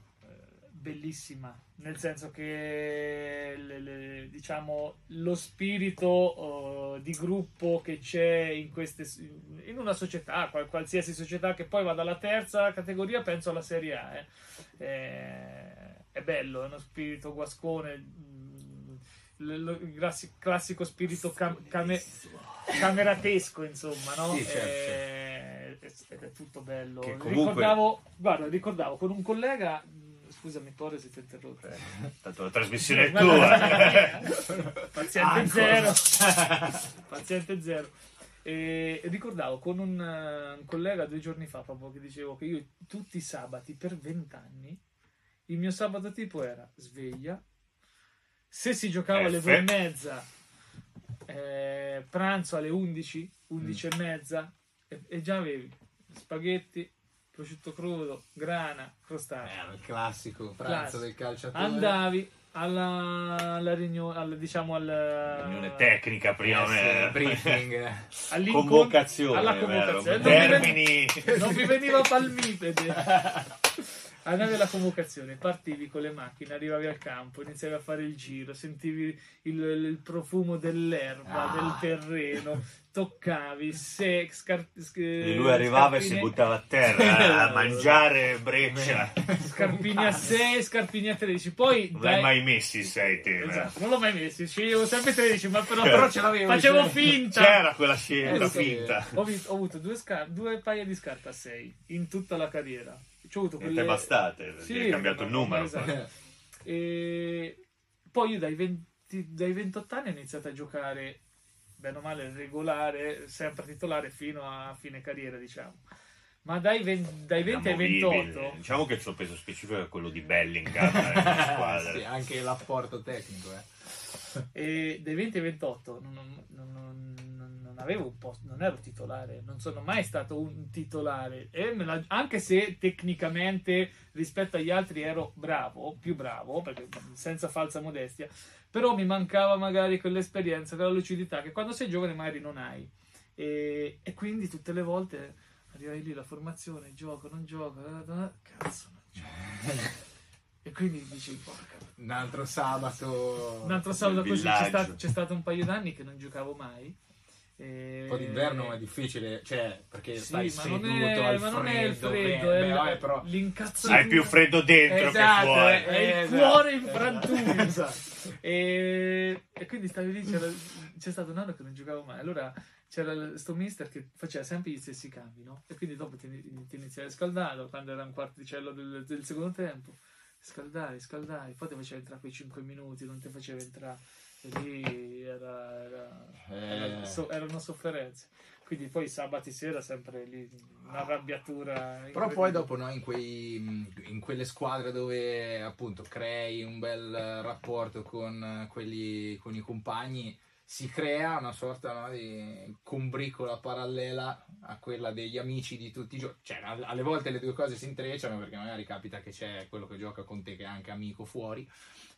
bellissima, nel senso che le- le- diciamo, lo spirito eh, di gruppo che c'è in, queste, in una società, qual- qualsiasi società che poi va dalla terza categoria, penso alla Serie A. eh. Eh, è bello, è uno spirito guascone. mm, il classi- classico spirito cam- came- cameratesco, insomma, no? Sì, certo. Eh, ed è tutto bello. Comunque- Ricordavo, guarda, ricordavo con un collega, scusami, Porre se ti ho interrotto. Tanto la trasmissione è tua. Paziente Ancora. zero. Paziente zero. E ricordavo con un, eh, un collega due giorni fa proprio che dicevo che io tutti i sabati per vent'anni il mio sabato tipo era sveglia se si giocava alle due e mezza eh, pranzo alle 11 11 Mm. e mezza e, e già avevi spaghetti prosciutto crudo grana crostacei Eh, il classico pranzo Classico. del calciatore. andavi alla, alla riunione, al- diciamo al, Riunione tecnica prima Eh, me. briefing. Convocazione, alla convocazione. Non Termini. veniva, non mi veniva palmipede. Andavi alla convocazione, partivi con le macchine, arrivavi al campo, iniziavi a fare il giro, sentivi il, il profumo dell'erba, Ah. del terreno, toccavi, se, scar- sc- E lui arrivava e si scarpine- buttava a terra a mangiare breccia. Scarpini a 6, scarpini a 13. Poi Non dai- l'hai mai messi i sei te. eh? Esatto, non l'ho mai messo, sceglievo sempre 13, ma però, Però ce l'avevo, facevo cioè. finta. C'era quella scelta Eh, finta. Ho, vi- ho avuto due, scar- due paia di scarpe a 6 in tutta la carriera. Ci ho avuto E quelle... te bastate, Sì, hai cambiato il numero. esatto. E poi io dai, 20 dai 28 anni ho iniziato a giocare, bene o male, regolare, sempre titolare fino a fine carriera, diciamo. Ma dai, 20 dai 20 ai Inamovibile. 28... Diciamo che il suo peso specifico è quello di Bellingham eh. Sì, anche l'apporto tecnico. Eh. E dai 20 ai 28 non, non- non- non- avevo un posto, non ero titolare, non sono mai stato un titolare. La- anche se tecnicamente rispetto agli altri ero bravo, più bravo, perché senza falsa modestia, però mi mancava magari quell'esperienza, quella lucidità che quando sei giovane magari non hai. E, e quindi tutte le volte arrivavi lì la formazione, gioco, non gioco, eh, eh, cazzo, non gioco. E quindi dici, porca. Un altro sabato. Un altro sabato così c'è stato, c'è stato un paio d'anni che non giocavo mai. E... Un po' d'inverno è difficile, cioè, perché Sì, stai ma seduto non, è, al ma non è il freddo, freddo, beh, è beh, il- vabbè, però... l'incazzatura. Hai più freddo dentro Esatto, che fuori. eh, È il esatto. cuore in frantumi. Esatto. E, e quindi stavi lì, c'era- c'è stato un anno che non giocavo mai. Allora c'era sto mister che faceva sempre gli stessi cambi, no? E quindi dopo ti, ti iniziavi a scaldare quando era un quarticello del, del secondo tempo. Scaldai, scaldai, poi ti faceva entrare quei 5 minuti, non ti faceva entrare. E lì era, era, era- Eh. so- erano sofferenze. Quindi poi sabati sera sempre lì, una arrabbiatura. Però poi dopo no, in, quei, in quelle squadre dove appunto crei un bel eh, rapporto con eh, quelli con i compagni si crea una sorta no, di combricola parallela a quella degli amici di tutti i giorni. Cioè, all- alle volte le due cose si intrecciano perché magari capita che c'è quello che gioca con te che è anche amico fuori,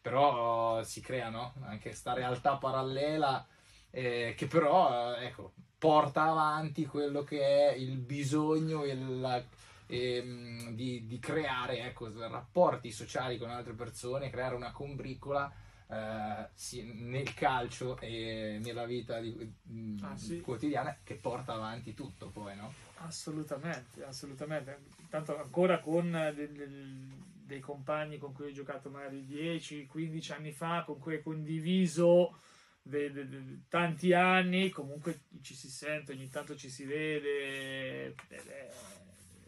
però si crea no? anche sta realtà parallela eh, che però eh, ecco, porta avanti quello che è il bisogno e la- ehm, di, di creare ecco, rapporti sociali con altre persone, creare una combricola eh, sì, nel calcio e nella vita di- mm, Ah, sì. quotidiana che porta avanti tutto poi, no? Assolutamente, assolutamente. Tanto ancora con del- del- dei compagni con cui ho giocato magari 10-15 anni fa, con cui ho condiviso de- de- de- tanti anni, comunque ci si sente, ogni tanto ci si vede ed è,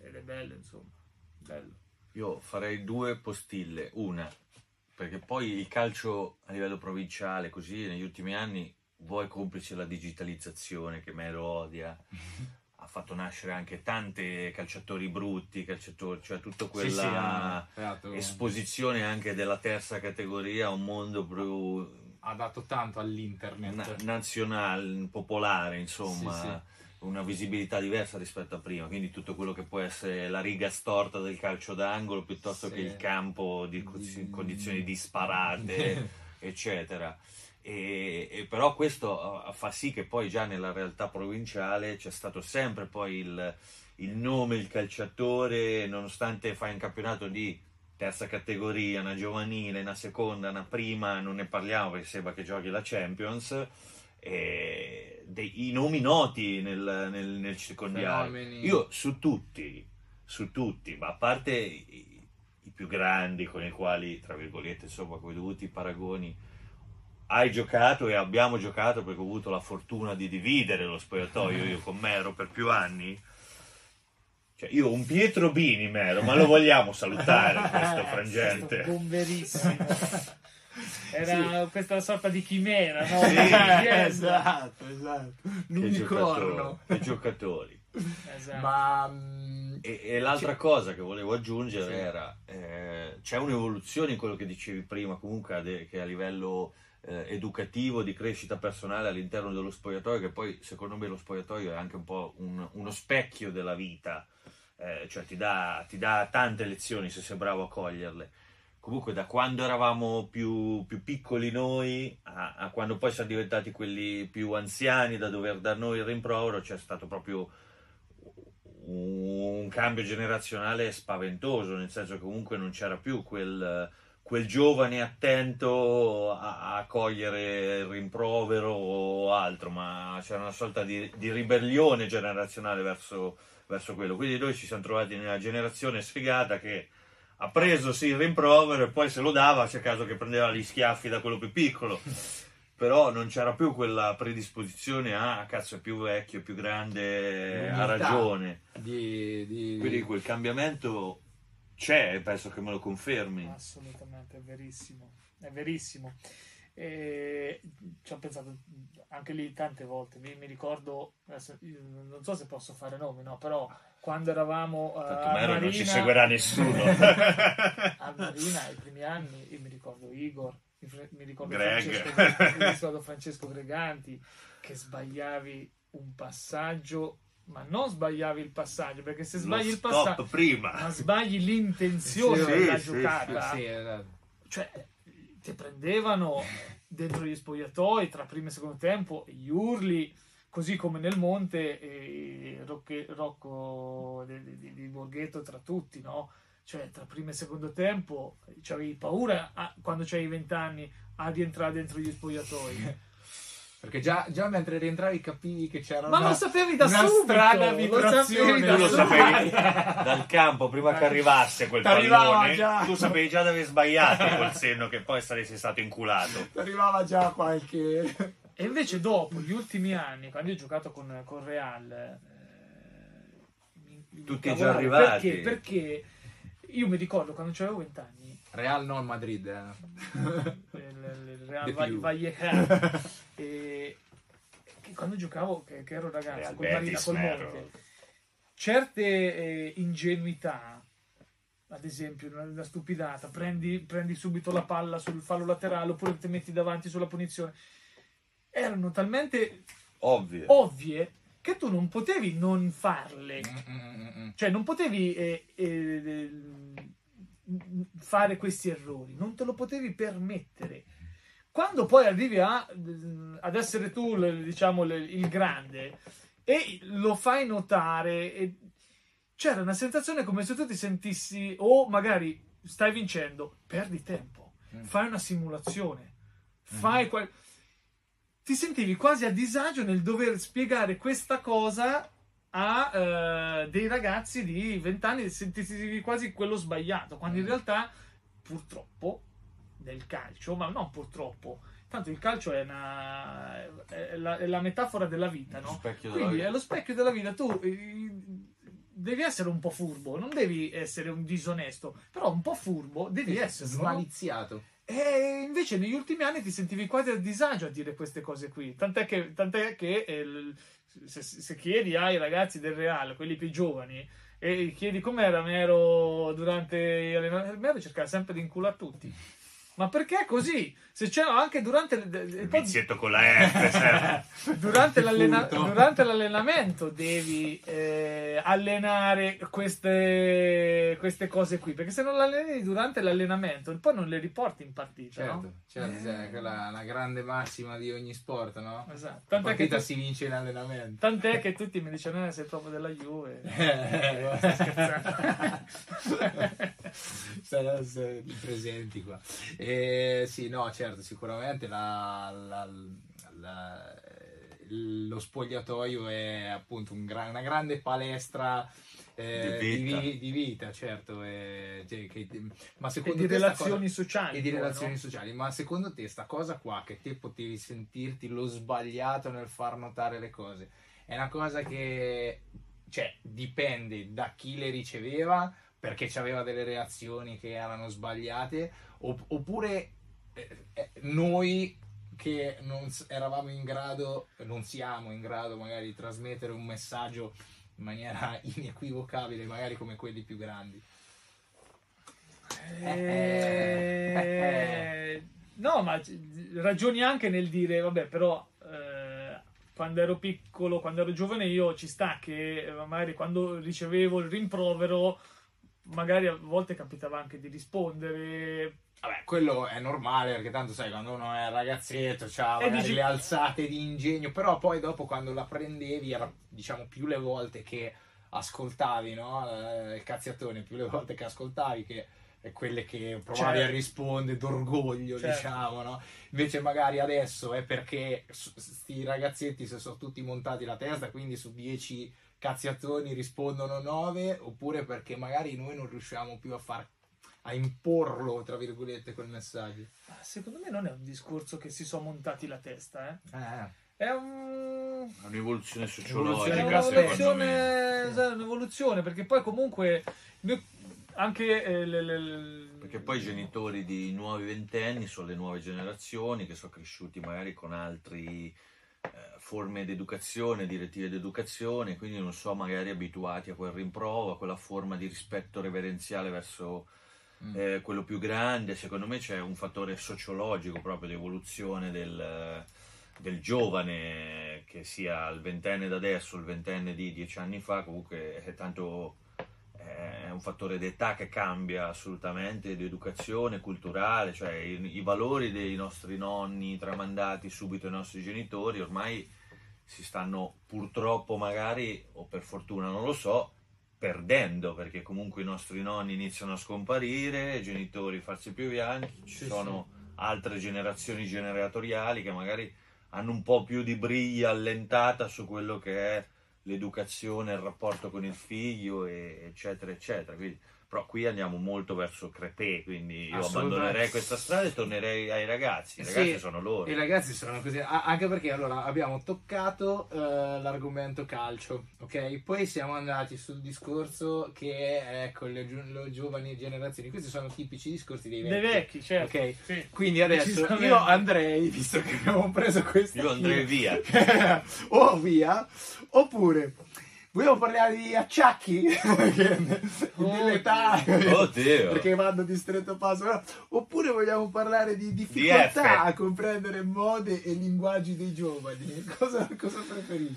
ed è bello, insomma. Bello. Io farei due postille. Una, perché poi il calcio a livello provinciale, così negli ultimi anni, vuoi complice la digitalizzazione che me lo odia, ha fatto nascere anche tante calciatori brutti, calciatori, cioè tutta quella Sì, sì, esposizione anche della terza categoria a un mondo più ha dato tanto all'internet. na- nazionale, popolare, insomma, sì. Una visibilità diversa rispetto a prima. Quindi tutto quello che può essere la riga storta del calcio d'angolo piuttosto Sì. che il campo di co- Di- condizioni disparate, eccetera. E, e però questo eh, fa sì che poi già nella realtà provinciale c'è stato sempre poi il, il nome, il calciatore, nonostante fai un campionato di terza categoria, una giovanile, una seconda, una prima, non ne parliamo perché sembra che giochi la Champions, e dei, i nomi noti nel, nel, nel circondiario. Fenomeni. Io su tutti, su tutti, ma a parte i, i più grandi con i quali, tra virgolette, insomma, con i dovuti paragoni, hai giocato e abbiamo giocato perché ho avuto la fortuna di dividere lo spogliatoio io con Mero per più anni. Cioè, io un Pietro Bini Mero, ma lo vogliamo salutare questo Questo frangente. bomberissimo. Era questa sorta di chimera, no? Sì, esatto, esatto. L'unicorno. giocatori, che giocatori. Esatto. Ma E, e l'altra cosa che volevo aggiungere Sì. era, eh, c'è un'evoluzione in quello che dicevi prima, comunque che a livello eh, educativo, di crescita personale all'interno dello spogliatoio, che poi secondo me lo spogliatoio è anche un po' un- uno specchio della vita, eh, cioè ti dà, ti dà tante lezioni se sei bravo a coglierle. Comunque da quando eravamo più, più piccoli noi a, a quando poi siamo diventati quelli più anziani da dover dar noi il rimprovero c'è stato proprio un cambio generazionale spaventoso, nel senso che comunque non c'era più quel, quel giovane attento a, a cogliere il rimprovero o altro, ma c'era una sorta di, di ribellione generazionale verso, verso quello. Quindi noi ci siamo trovati nella generazione sfigata che ha preso sì il rimprovero e poi se lo dava, c'è caso che prendeva gli schiaffi da quello più piccolo. Però non c'era più quella predisposizione a "Ah, cazzo è più vecchio, più grande, ha L'umiltà. ragione. di, di- Quindi quel cambiamento c'è e penso che me lo confermi. Assolutamente, è verissimo, è verissimo. E ci ho pensato anche lì tante volte. Mi, mi ricordo, adesso, non so se posso fare nomi, no? Però quando eravamo Tanto a Marina, non ci seguirà nessuno. a Marina ai primi anni, io mi ricordo Igor, mi ricordo, Greg. Francesco, Francesco Greganti, che sbagliavi un passaggio, ma non sbagliavi il passaggio, perché se sbagli il passaggio, prima. ma sbagli l'intenzione Sì, della sì, giocata, Sì, esatto. cioè ti prendevano dentro gli spogliatoi tra primo e secondo tempo gli urli così come nel monte e Rocche- Rocco di, di- di Borghetto tra tutti no? cioè tra primo e secondo tempo avevi paura a, quando c'hai 20 anni a rientrare dentro gli spogliatoi. Perché già, già, mentre rientravi capivi che c'era Ma una, lo sapevi da una subito, strana vibrazione. Tu lo sapevi dal campo prima che arrivasse quel pallone, già. tu sapevi già di aver sbagliato col senno che poi saresti stato inculato. Arrivava già qualche... E invece dopo, gli ultimi anni, quando io ho giocato con, con Real, eh, Tutti già arrivati. Perché? Perché io mi ricordo quando avevo 20 anni, Real non Madrid, eh. il, il Real De Va- più. Vallecano, e che quando giocavo, che, che ero ragazzo, Real Marina, Betis, col. Monte, certe eh, ingenuità, ad esempio una, una stupidata, prendi, prendi subito la palla sul fallo laterale oppure ti metti davanti sulla punizione, erano talmente Ovvio. ovvie che tu non potevi non farle. Mm, mm, mm, mm. Cioè, non potevi eh, eh, eh, fare questi errori, non te lo potevi permettere. Quando poi arrivi a, ad essere tu, diciamo, il grande e lo fai notare, e c'era una sensazione come se tu ti sentissi, o magari stai vincendo, perdi tempo, Mm. fai una simulazione, fai qual- ti sentivi quasi a disagio nel dover spiegare questa cosa a eh, dei ragazzi di 20 anni sentivi quasi quello sbagliato, quando in Mm. realtà purtroppo nel calcio, ma non purtroppo, tanto il calcio è, una, è la, è la metafora della vita, no? Quindi vita. è lo specchio della vita, tu eh, devi essere un po' furbo, non devi essere un disonesto, però un po' furbo devi essere. Smaliziato. E invece negli ultimi anni ti sentivi quasi a disagio a dire queste cose qui. Tant'è che, tant'è che eh, se, se chiedi ai ragazzi del Real, quelli più giovani, e chiedi com'era Mero durante gli allenamenti, Mero cercava sempre di inculare tutti. Ma perché così? Se c'era anche durante le- Il vizietto con la F, sai? durante, l'allena- durante l'allenamento devi eh, allenare queste, queste cose qui perché se non l'alleni durante l'allenamento poi non le riporti in partita Certo, no? certo, cioè, quella è la grande massima di ogni sport, no? Esatto. La Tant'è, che partita tu- si vince in allenamento. tant'è che tutti mi dicono eh, sei proprio della Juve Eh, Sto scherzando. Stai stai presenti qua. Eh, sì, no, certo, sicuramente la- la- la- lo spogliatoio è appunto un gra- una grande palestra eh, Di di, vita. vi- di vita, certo. eh, cioè, che- ma e secondo di te sta relazioni cosa- sociali e di relazioni no? sociali, ma secondo te sta cosa qua che te potevi sentirti lo sbagliato nel far notare le cose è una cosa che cioè, dipende da chi le riceveva perché aveva delle reazioni che erano sbagliate opp- oppure noi che non eravamo in grado non siamo in grado magari di trasmettere un messaggio in maniera inequivocabile magari come quelli più grandi. Eh, no ma ragioni anche nel dire vabbè però eh, quando ero piccolo quando ero giovane io ci sta che eh, magari quando ricevevo il rimprovero magari a volte capitava anche di rispondere Vabbè, quello è normale perché tanto sai quando uno è ragazzetto c'ha E magari dici- le alzate di ingegno, però poi dopo quando la prendevi era diciamo più le volte che ascoltavi, no? Eh, Il cazziatone, più le volte che ascoltavi che è quelle che provavi Certo. a rispondere d'orgoglio, Certo. diciamo, no? Invece magari adesso è perché s- sti ragazzetti si sono tutti montati la testa, quindi su 10 cazziatoni rispondono 9, oppure perché magari noi non riusciamo più a far a imporlo, tra virgolette, quel messaggio. secondo me non è un discorso che si sono montati la testa eh. Eh, è un È un'evoluzione sociologica, un'evoluzione, esatto, un'evoluzione, perché poi comunque noi- anche eh, le- le- le- Perché poi i genitori di nuovi ventenni sono le nuove generazioni che sono cresciuti magari con altre forme di educazione, direttive di educazione, quindi non so, magari abituati a quel rimprovo, a quella forma di rispetto reverenziale verso Mm. eh, quello più grande. Secondo me c'è un fattore sociologico proprio di evoluzione del, del giovane, che sia il ventenne da adesso, il ventenne di dieci anni fa, comunque è tanto è un fattore d'età che cambia assolutamente, di educazione culturale, cioè i, i valori dei nostri nonni tramandati subito ai nostri genitori ormai si stanno purtroppo magari, o per fortuna non lo so, perdendo perché comunque i nostri nonni iniziano a scomparire, i genitori farsi più bianchi, ci Sì, sono altre generazioni generatoriali che magari hanno un po' più di briglia allentata su quello che è l'educazione, il rapporto con il figlio, eccetera, eccetera. Quindi, però qui andiamo molto verso crepè, quindi io abbandonerei questa strada e tornerei ai ragazzi. I Sì, ragazzi sono loro. I ragazzi sono così, anche perché allora abbiamo toccato eh, l'argomento calcio, ok? Poi siamo andati sul discorso che è con le, le giovani generazioni. Questi sono tipici discorsi dei vecchi. Dei vecchi, certo. Ok. Sì. Quindi adesso io andrei, visto che abbiamo preso questa Io andrei via. o via, oppure vogliamo parlare di acciacchi dell'età Oddio. perché vanno di stretto passo no? oppure vogliamo parlare di difficoltà F. a comprendere mode e linguaggi dei giovani cosa, cosa preferisci?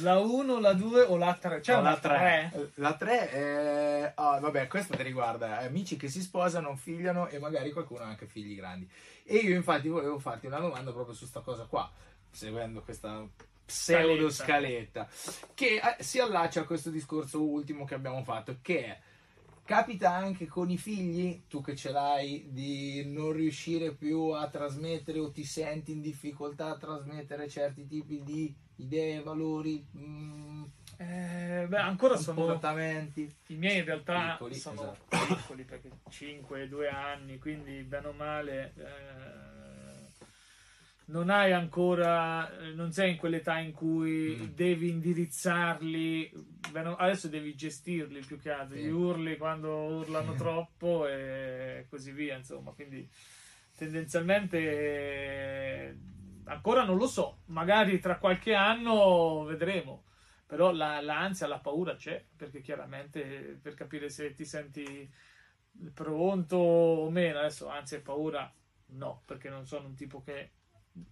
La 1, la 2 o la 3? C'è No, la 3 3? la 3 è ah, vabbè questa ti riguarda amici che si sposano figliano e magari qualcuno ha anche figli grandi e io infatti volevo farti una domanda proprio su sta cosa qua seguendo questa pseudo scaletta che eh, si allaccia a questo discorso ultimo che abbiamo fatto che è capita anche con i figli tu che ce l'hai di non riuscire più a trasmettere o ti senti in difficoltà a trasmettere certi tipi di idee valori mm, Eh, beh, ancora sono comportamenti. I miei in realtà Piccoli, sono esatto. piccoli perché 5, 2 anni, quindi bene o male eh, non hai ancora, eh, non sei in quell'età in cui Mm. devi indirizzarli, adesso devi gestirli più che altro, Sì. gli urli quando urlano troppo e così via, insomma, quindi tendenzialmente eh, ancora non lo so, magari tra qualche anno vedremo. Però la, l'ansia, la paura c'è, perché chiaramente per capire se ti senti pronto o meno, adesso ansia e paura no, perché non sono un tipo che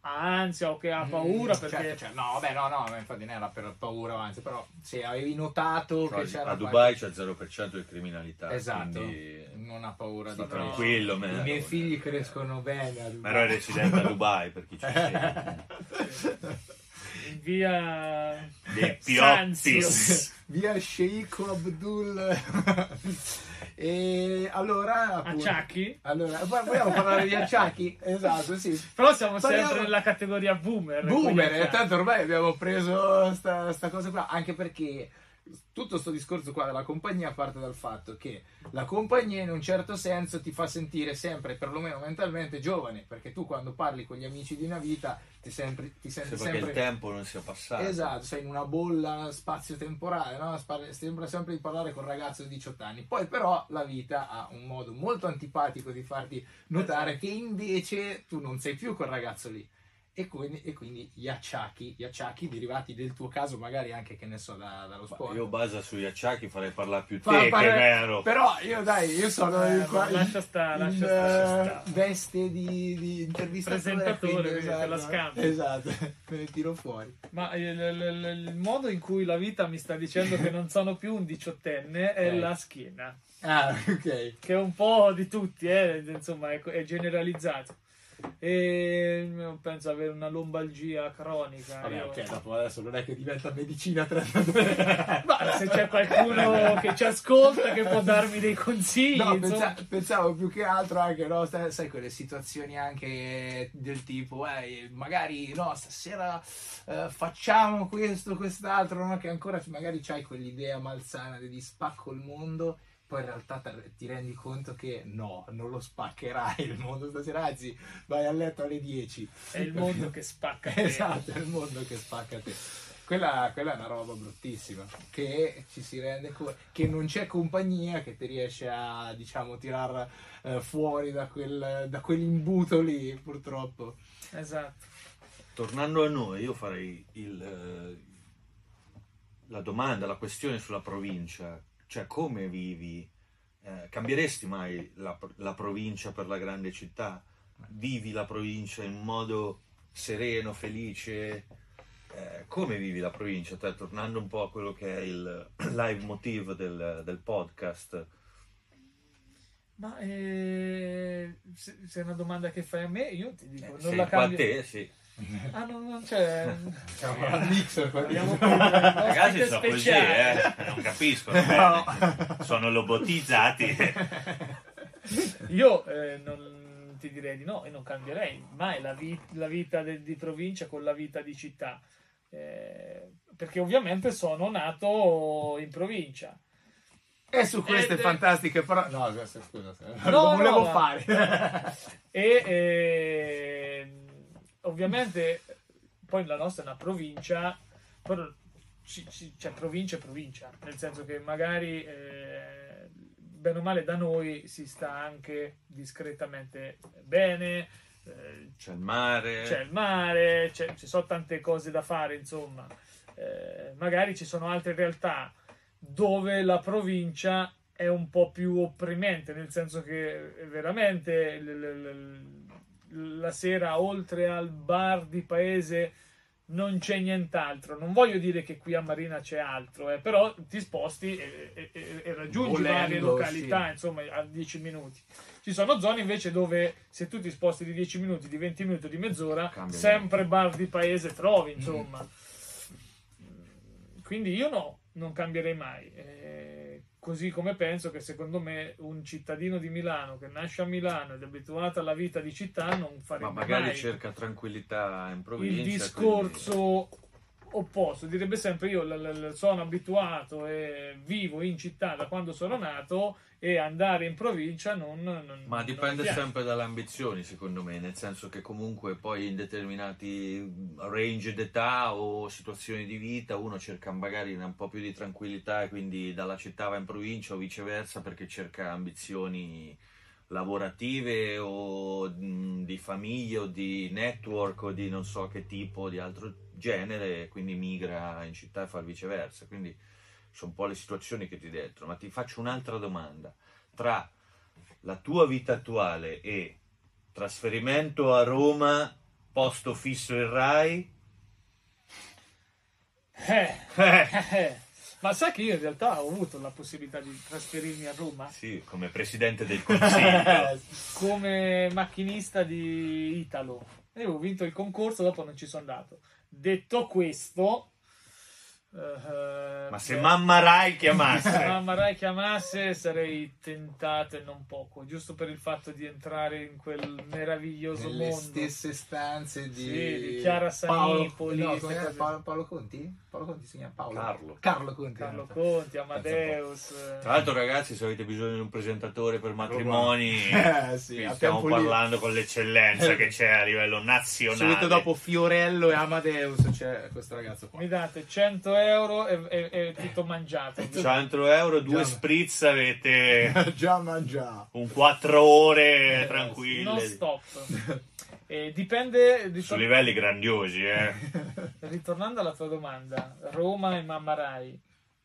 ansia o che ha paura, Mm, perché certo, certo. no vabbè no no ma infatti non era per paura anzi però se avevi notato Cioè, che c'era a qualche- Dubai c'è 0% di criminalità. esatto quindi non ha paura di no. tranquillo. i man. miei figli crescono bene a Dubai. Però è residente a Dubai per chi ci segue. via Sanzio. Pioppis. via Sheikh Abdul e allora appunto, Acciacchi? allora vogliamo parlare di acciacchi esatto sì Però siamo Parliamo- sempre nella categoria boomer. Boomer, quindi eh, tanto ormai abbiamo preso sta, sta cosa qua, anche perché tutto sto discorso qua della compagnia parte dal fatto che la compagnia in un certo senso ti fa sentire sempre, perlomeno mentalmente, giovane, perché tu quando parli con gli amici di una vita ti, sempre, ti senti Sembra che il tempo non sia passato. Esatto, sei in una bolla spazio-temporale, no? Sembra sempre di parlare con un ragazzo di 18 anni. Poi però la vita ha un modo molto antipatico di farti notare Esatto. che invece tu non sei più quel ragazzo lì. E quindi, e quindi gli acciacchi, gli acciacchi derivati del tuo caso, magari anche che ne so, da- dallo sport. Io basa sugli acciacchi farei parlare più te fa- che vero. Però io dai, io sono Eh, qua- lascia stare, in, lascia stare, eh, lascia stare. veste di, di intervistatore. Presentatore, quindi, te la scambi. Esatto, me ne tiro fuori. Ma il, il- il modo in cui la vita mi sta dicendo che non sono più un diciottenne è Ok. la schiena, Ah, ok. che è un po' di tutti, eh, insomma, è, è generalizzato. E penso avere una lombalgia cronica. Vabbè, io- ok, dopo adesso non è che diventa medicina 32. Ma se c'è qualcuno che ci ascolta che può darmi dei consigli, No, pensa- pensavo più che altro anche, no, sai, sai, quelle situazioni anche del tipo, eh, magari, no, stasera eh, facciamo questo, quest'altro, no, che ancora magari c'hai quell'idea malsana di spacco il mondo, poi in realtà ti rendi conto che no, non lo spaccherai il mondo stasera, anzi, vai a letto alle 10. È il mondo che spacca. te. Esatto, è il mondo che spacca te. Quella, quella è una roba bruttissima, che ci si rende conto che non c'è compagnia che ti riesce a, diciamo, tirar eh, fuori da, quel, da quell'imbuto lì, purtroppo. Esatto. Tornando a noi, io farei il, eh, la domanda, la questione sulla provincia, cioè come vivi? Eh, cambieresti mai la, la provincia per la grande città? Vivi la provincia in modo sereno, felice? Eh, come vivi la provincia? Te, tornando un po' a quello che è il live motive del, del podcast, Ma eh, se, se è una domanda che fai a me, io ti dico, eh, non la a cambio. te, sì. Ah, no, non c'è. Siamo al mixer Abbiamo Ragazzi sono così, eh. Non capiscono. bene. Sono lobotizzati. Io eh, non ti direi di no e non cambierei mai la, vi- la vita de- di provincia con la vita di città. Eh, perché ovviamente sono nato in provincia. E su queste Ed- fantastiche parole... No, scusa, scusa. No, lo volevo no, fare. E eh, ovviamente poi la nostra è una provincia, però c'è provincia e provincia, nel senso che magari eh, bene o male da noi si sta anche discretamente bene, eh, C'è il mare. c'è il mare, c'è- ci sono tante cose da fare, insomma. Eh, magari ci sono altre realtà dove la provincia è un po' più opprimente, nel senso che eh, veramente l- l- l- la sera oltre al bar di paese non c'è nient'altro. Non voglio dire che qui a Marina c'è altro, eh, però ti sposti e, e- e- e raggiungi Volendo, varie località, sì. insomma, a 10 minuti. Ci sono zone invece dove se tu ti sposti di 10 minuti, di 20 minuti di mezz'ora, Cambia sempre bar di paese trovi, insomma. Quindi io no, non cambierei mai. Eh, così come penso che secondo me un cittadino di Milano che nasce a Milano ed è abituato alla vita di città non Ma farebbe magari mai cerca tranquillità in provincia. il quindi- discorso opposto. Direbbe sempre io l- l- sono abituato e vivo in città da quando sono nato e andare in provincia non... non Ma non dipende piace. sempre dalle ambizioni, secondo me, nel senso che comunque poi in determinati range d'età o situazioni di vita uno cerca magari un po' più di tranquillità e quindi dalla città va in provincia o viceversa perché cerca ambizioni lavorative o mh, di famiglia o di network o di non so che tipo, di altro genere, e quindi migra in città e fa il viceversa. Quindi sono un po' le situazioni che ti dentro. Ma ti faccio un'altra domanda. Tra la tua vita attuale e trasferimento a Roma, posto fisso in Rai, Eh, eh, eh, ma sai che io in realtà ho avuto la possibilità di trasferirmi a Roma sì, come presidente del consiglio. come macchinista di Italo. Io avevo vinto il concorso, dopo non ci sono andato. Detto questo, eh, Ma se mamma Rai se chiamasse, mamma Rai chiamasse sarei tentato e non poco, giusto per il fatto di entrare in quel meraviglioso Nelle mondo. stesse stanze di, Sì, di Chiara Paolo, Sanipoli, no, era? cose. Paolo, Paolo Conti? Paolo Conti si chiama Paolo? Carlo. Carlo Conti. Carlo eh. Conti, Amadeus. eh. Tra l'altro, ragazzi, se avete bisogno di un presentatore per matrimoni, Eh, sì, stiamo parlando con l'eccellenza che c'è a livello nazionale. Subito dopo Fiorello e Amadeus c'è questo ragazzo qua. Mi date 100 euro e, e- e tutto mangiato. 100 euro, due Già. spritz, avete Già mangiato. un 4 ore Eh, tranquille. Non stop. E dipende. Su ritor- livelli grandiosi, eh. ritornando alla tua domanda, Roma e Mamma Rai,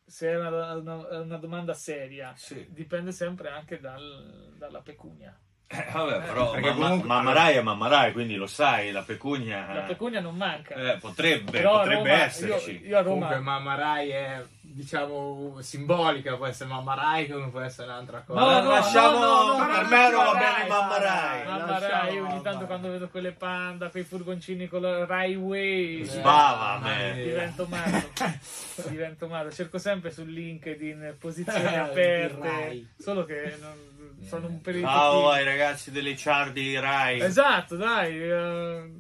se è una, una- una domanda seria, Sì. dipende sempre anche dal- dalla pecunia. Eh, vabbè, però perché mamma, comunque- mamma Rai è mamma Rai, quindi lo sai, la pecunia, La pecunia non manca. eh, potrebbe, Però a potrebbe Roma- esserci. Io, io a Comunque Roma. Mamma Rai è, diciamo, simbolica, può essere Mamma Rai come può essere un'altra cosa. No, Ma no, lasciamo- no, no, no, per no, me non va Rai, bene Mamma Rai. Mamma Lasciamo Rai, io ogni Mamma tanto Rai. quando vedo quelle panda, quei furgoncini con la Rai Way, Sbava a me. mia. divento matto. divento matto. Cerco sempre su LinkedIn posizioni Eh, aperte, Rai. solo che non- sono un periodo. Ciao ai ragazzi delle char di Rai. Esatto, dai, eh,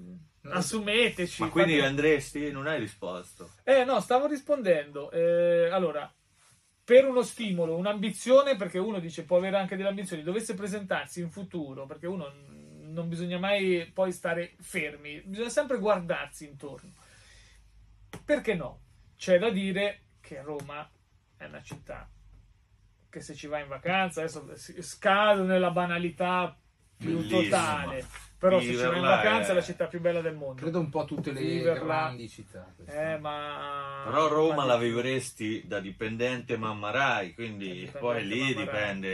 assumeteci. Ma quindi fate- andresti? Non hai risposto. Eh no, stavo rispondendo. Eh, allora, per uno stimolo, un'ambizione, perché uno dice può avere anche delle ambizioni, dovesse presentarsi in futuro, perché uno non bisogna mai poi stare fermi, bisogna sempre guardarsi intorno. Perché no? C'è da dire che Roma è una città che se ci vai in vacanza, adesso scado nella banalità più Bellissima. totale, però se ci vai in vacanza è è- la città più bella del mondo. Credo un po' tutte le Viverla. grandi città. Eh, ma... Però Roma ma- la vivresti da dipendente mamma Rai, quindi Dipendente poi lì dipende,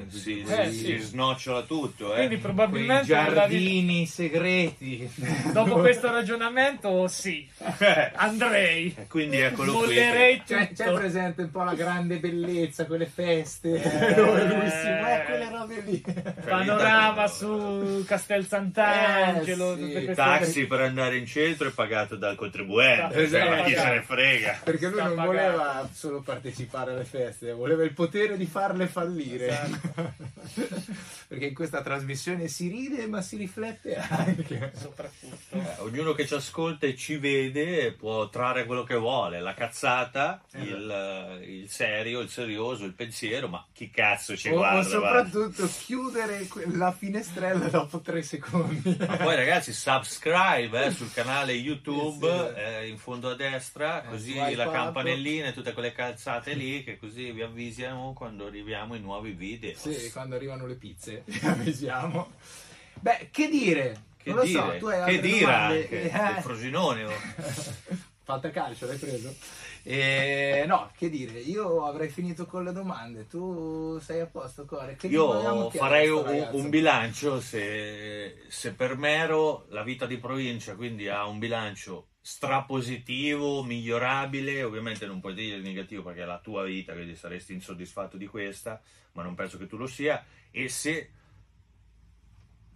eh, si, eh, si- sì. si snocciola tutto. Eh. Quindi Quei probabilmente andavi- giardini segreti. dopo questo ragionamento sì, andrei. E quindi eccolo qui. C'è, c'è presente un po' la grande bellezza, quelle feste Eh. dove lui si muove quelle robe lì. Panorama su Castel Castel Sant'Angelo, Eh, sì, Taxi per andare in centro è pagato dal contribuente, Esatto. ma chi se ne frega. Perché lui Sta non pagato. voleva solo partecipare alle feste, voleva il potere di farle fallire. Esatto. Perché in questa trasmissione si ride ma si riflette anche. soprattutto. Eh, ognuno che ci ascolta e ci vede può trarre quello che vuole, la cazzata, Esatto. il, il serio, il serioso, il pensiero, ma chi cazzo ci O, o guarda? va? soprattutto chiudere que- la finestrella dopo tre secondi. Ma poi ragazzi, subscribe eh, sul canale YouTube Sì, sì. eh, in fondo a destra, Eh, così la campanellina e tutte quelle calzate lì, che così vi avvisiamo quando arriviamo i nuovi video. Sì, quando arrivano le pizze, avvisiamo. Beh, che dire? Che non lo dire, so, tu hai che dire domande? anche Eh. del Frosinone. oh. Falta calcio, l'hai preso? Eh, no, che dire, io avrei finito con le domande. Tu sei a posto, Core? Che Io farei un, un bilancio se, se per Mero la vita di provincia quindi ha un bilancio strapositivo, migliorabile, ovviamente non puoi dire negativo perché è la tua vita, quindi saresti insoddisfatto di questa, ma non penso che tu lo sia, e se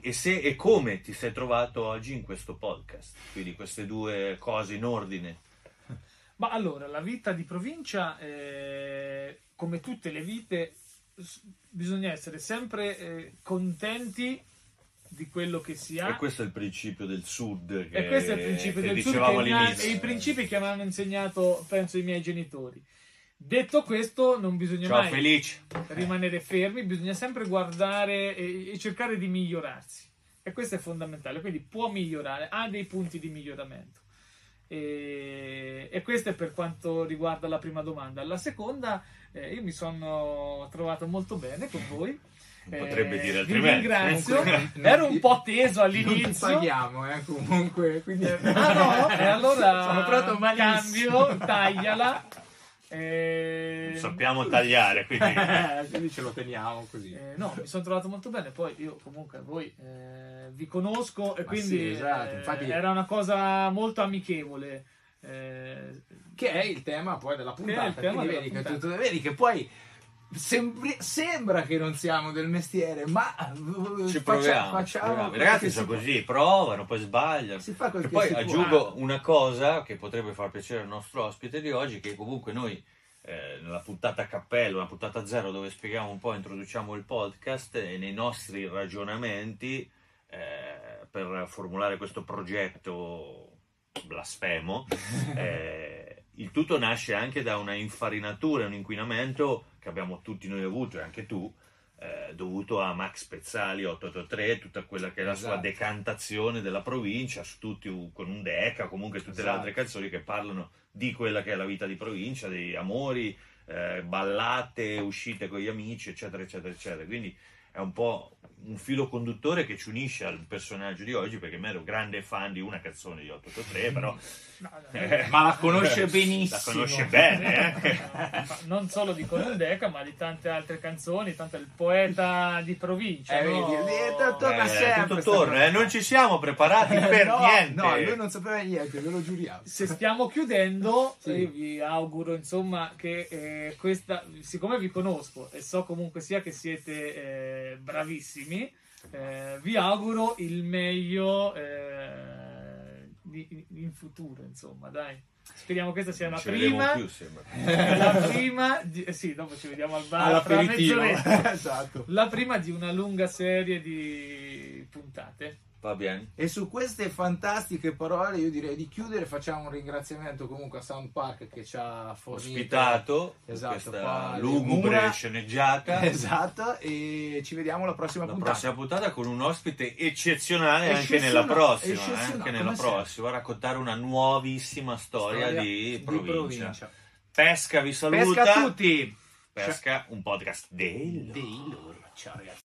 e se e come ti sei trovato oggi in questo podcast, quindi queste due cose in ordine. Ma allora, la vita di provincia, eh, come tutte le vite, bisogna essere sempre eh, contenti di quello che si ha. E questo è il principio del sud che, E questo è il principio del sud, che mi ha- all'inizio. i principi che mi hanno insegnato, penso, i miei genitori. Detto questo, non bisogna Ciao mai Felice. rimanere fermi, bisogna sempre guardare e, e cercare di migliorarsi. E questo è fondamentale, quindi può migliorare, ha dei punti di miglioramento. E, e questo è per quanto riguarda la prima domanda. La seconda, eh, io mi sono trovato molto bene con voi. Non potrebbe Eh, dire vi altrimenti. ringrazio. Comunque, non- Ero un po' teso Non all'inizio. paghiamo, eh, comunque. Quindi... Ah no? E allora Sono malissimo. cambio, tagliala. Eh, Sappiamo tagliare, quindi Eh, quindi ce lo teniamo così. eh, no, mi sono trovato molto bene. Poi io comunque voi eh, vi conosco e Ma quindi sì, esatto, eh, infatti- era una cosa molto amichevole. Eh, Che è il tema poi della Che è puntata. il tema quindi della vedi che, puntata. tutto- vedi che poi sembri- sembra che non siamo del mestiere, ma uh, ci faccia- proviamo. facciamo ci proviamo. I ragazzi sono così, provano, poi sbagliano. Si fa E poi si può. aggiungo una cosa che potrebbe far piacere al nostro ospite di oggi, che comunque noi eh, nella puntata a cappello, una puntata zero dove spieghiamo un po', introduciamo il podcast e nei nostri ragionamenti eh, per formulare questo progetto blasfemo, eh, il tutto nasce anche da una infarinatura, un inquinamento che abbiamo tutti noi avuto e anche tu, eh, dovuto a Max Pezzali 883, tutta quella che è la sua Esatto. decantazione della provincia, su tutti con un deca, comunque tutte le Esatto. altre canzoni che parlano di quella che è la vita di provincia, dei amori, eh, ballate, uscite con gli amici, eccetera, eccetera, eccetera. Quindi è un po' un filo conduttore che ci unisce al personaggio di oggi, perché me ero grande fan di una canzone di 883, però... no, no, eh, Ma la conosce benissimo. La conosce bene, eh? Non solo di Conundeca, ma di tante altre canzoni, tanto il poeta di provincia. Eh, no? vedi, eh, to- torna Eh, sempre torna, eh, non ci siamo preparati per no, niente. No, lui non sapeva niente, ve lo giuriamo. Se stiamo chiudendo, Sì. io vi auguro insomma che eh, questa, siccome vi conosco e so comunque sia che siete eh, bravissimi, eh, vi auguro il meglio eh, di- in futuro, insomma, dai. Speriamo questa sia la prima. più. La prima, di- eh sì, dopo ci vediamo al bar tra mezz'oretta. esatto. La prima di una lunga serie di puntate. Va bene. E su queste fantastiche parole io direi di chiudere, facciamo un ringraziamento comunque a Sound Park che ci ha fornito Ospitato Esatto, questa lugubre mura. sceneggiata. Esatto, e ci vediamo la prossima La puntata. prossima puntata con un ospite eccezionale anche Eccezionale, nella prossima, eh, eccezionale, anche nella prossima, a raccontare una nuovissima storia, di, provincia. Pesca vi saluta. Pesca a tutti! Pesca, un podcast del Dei loro. Ciao ragazzi.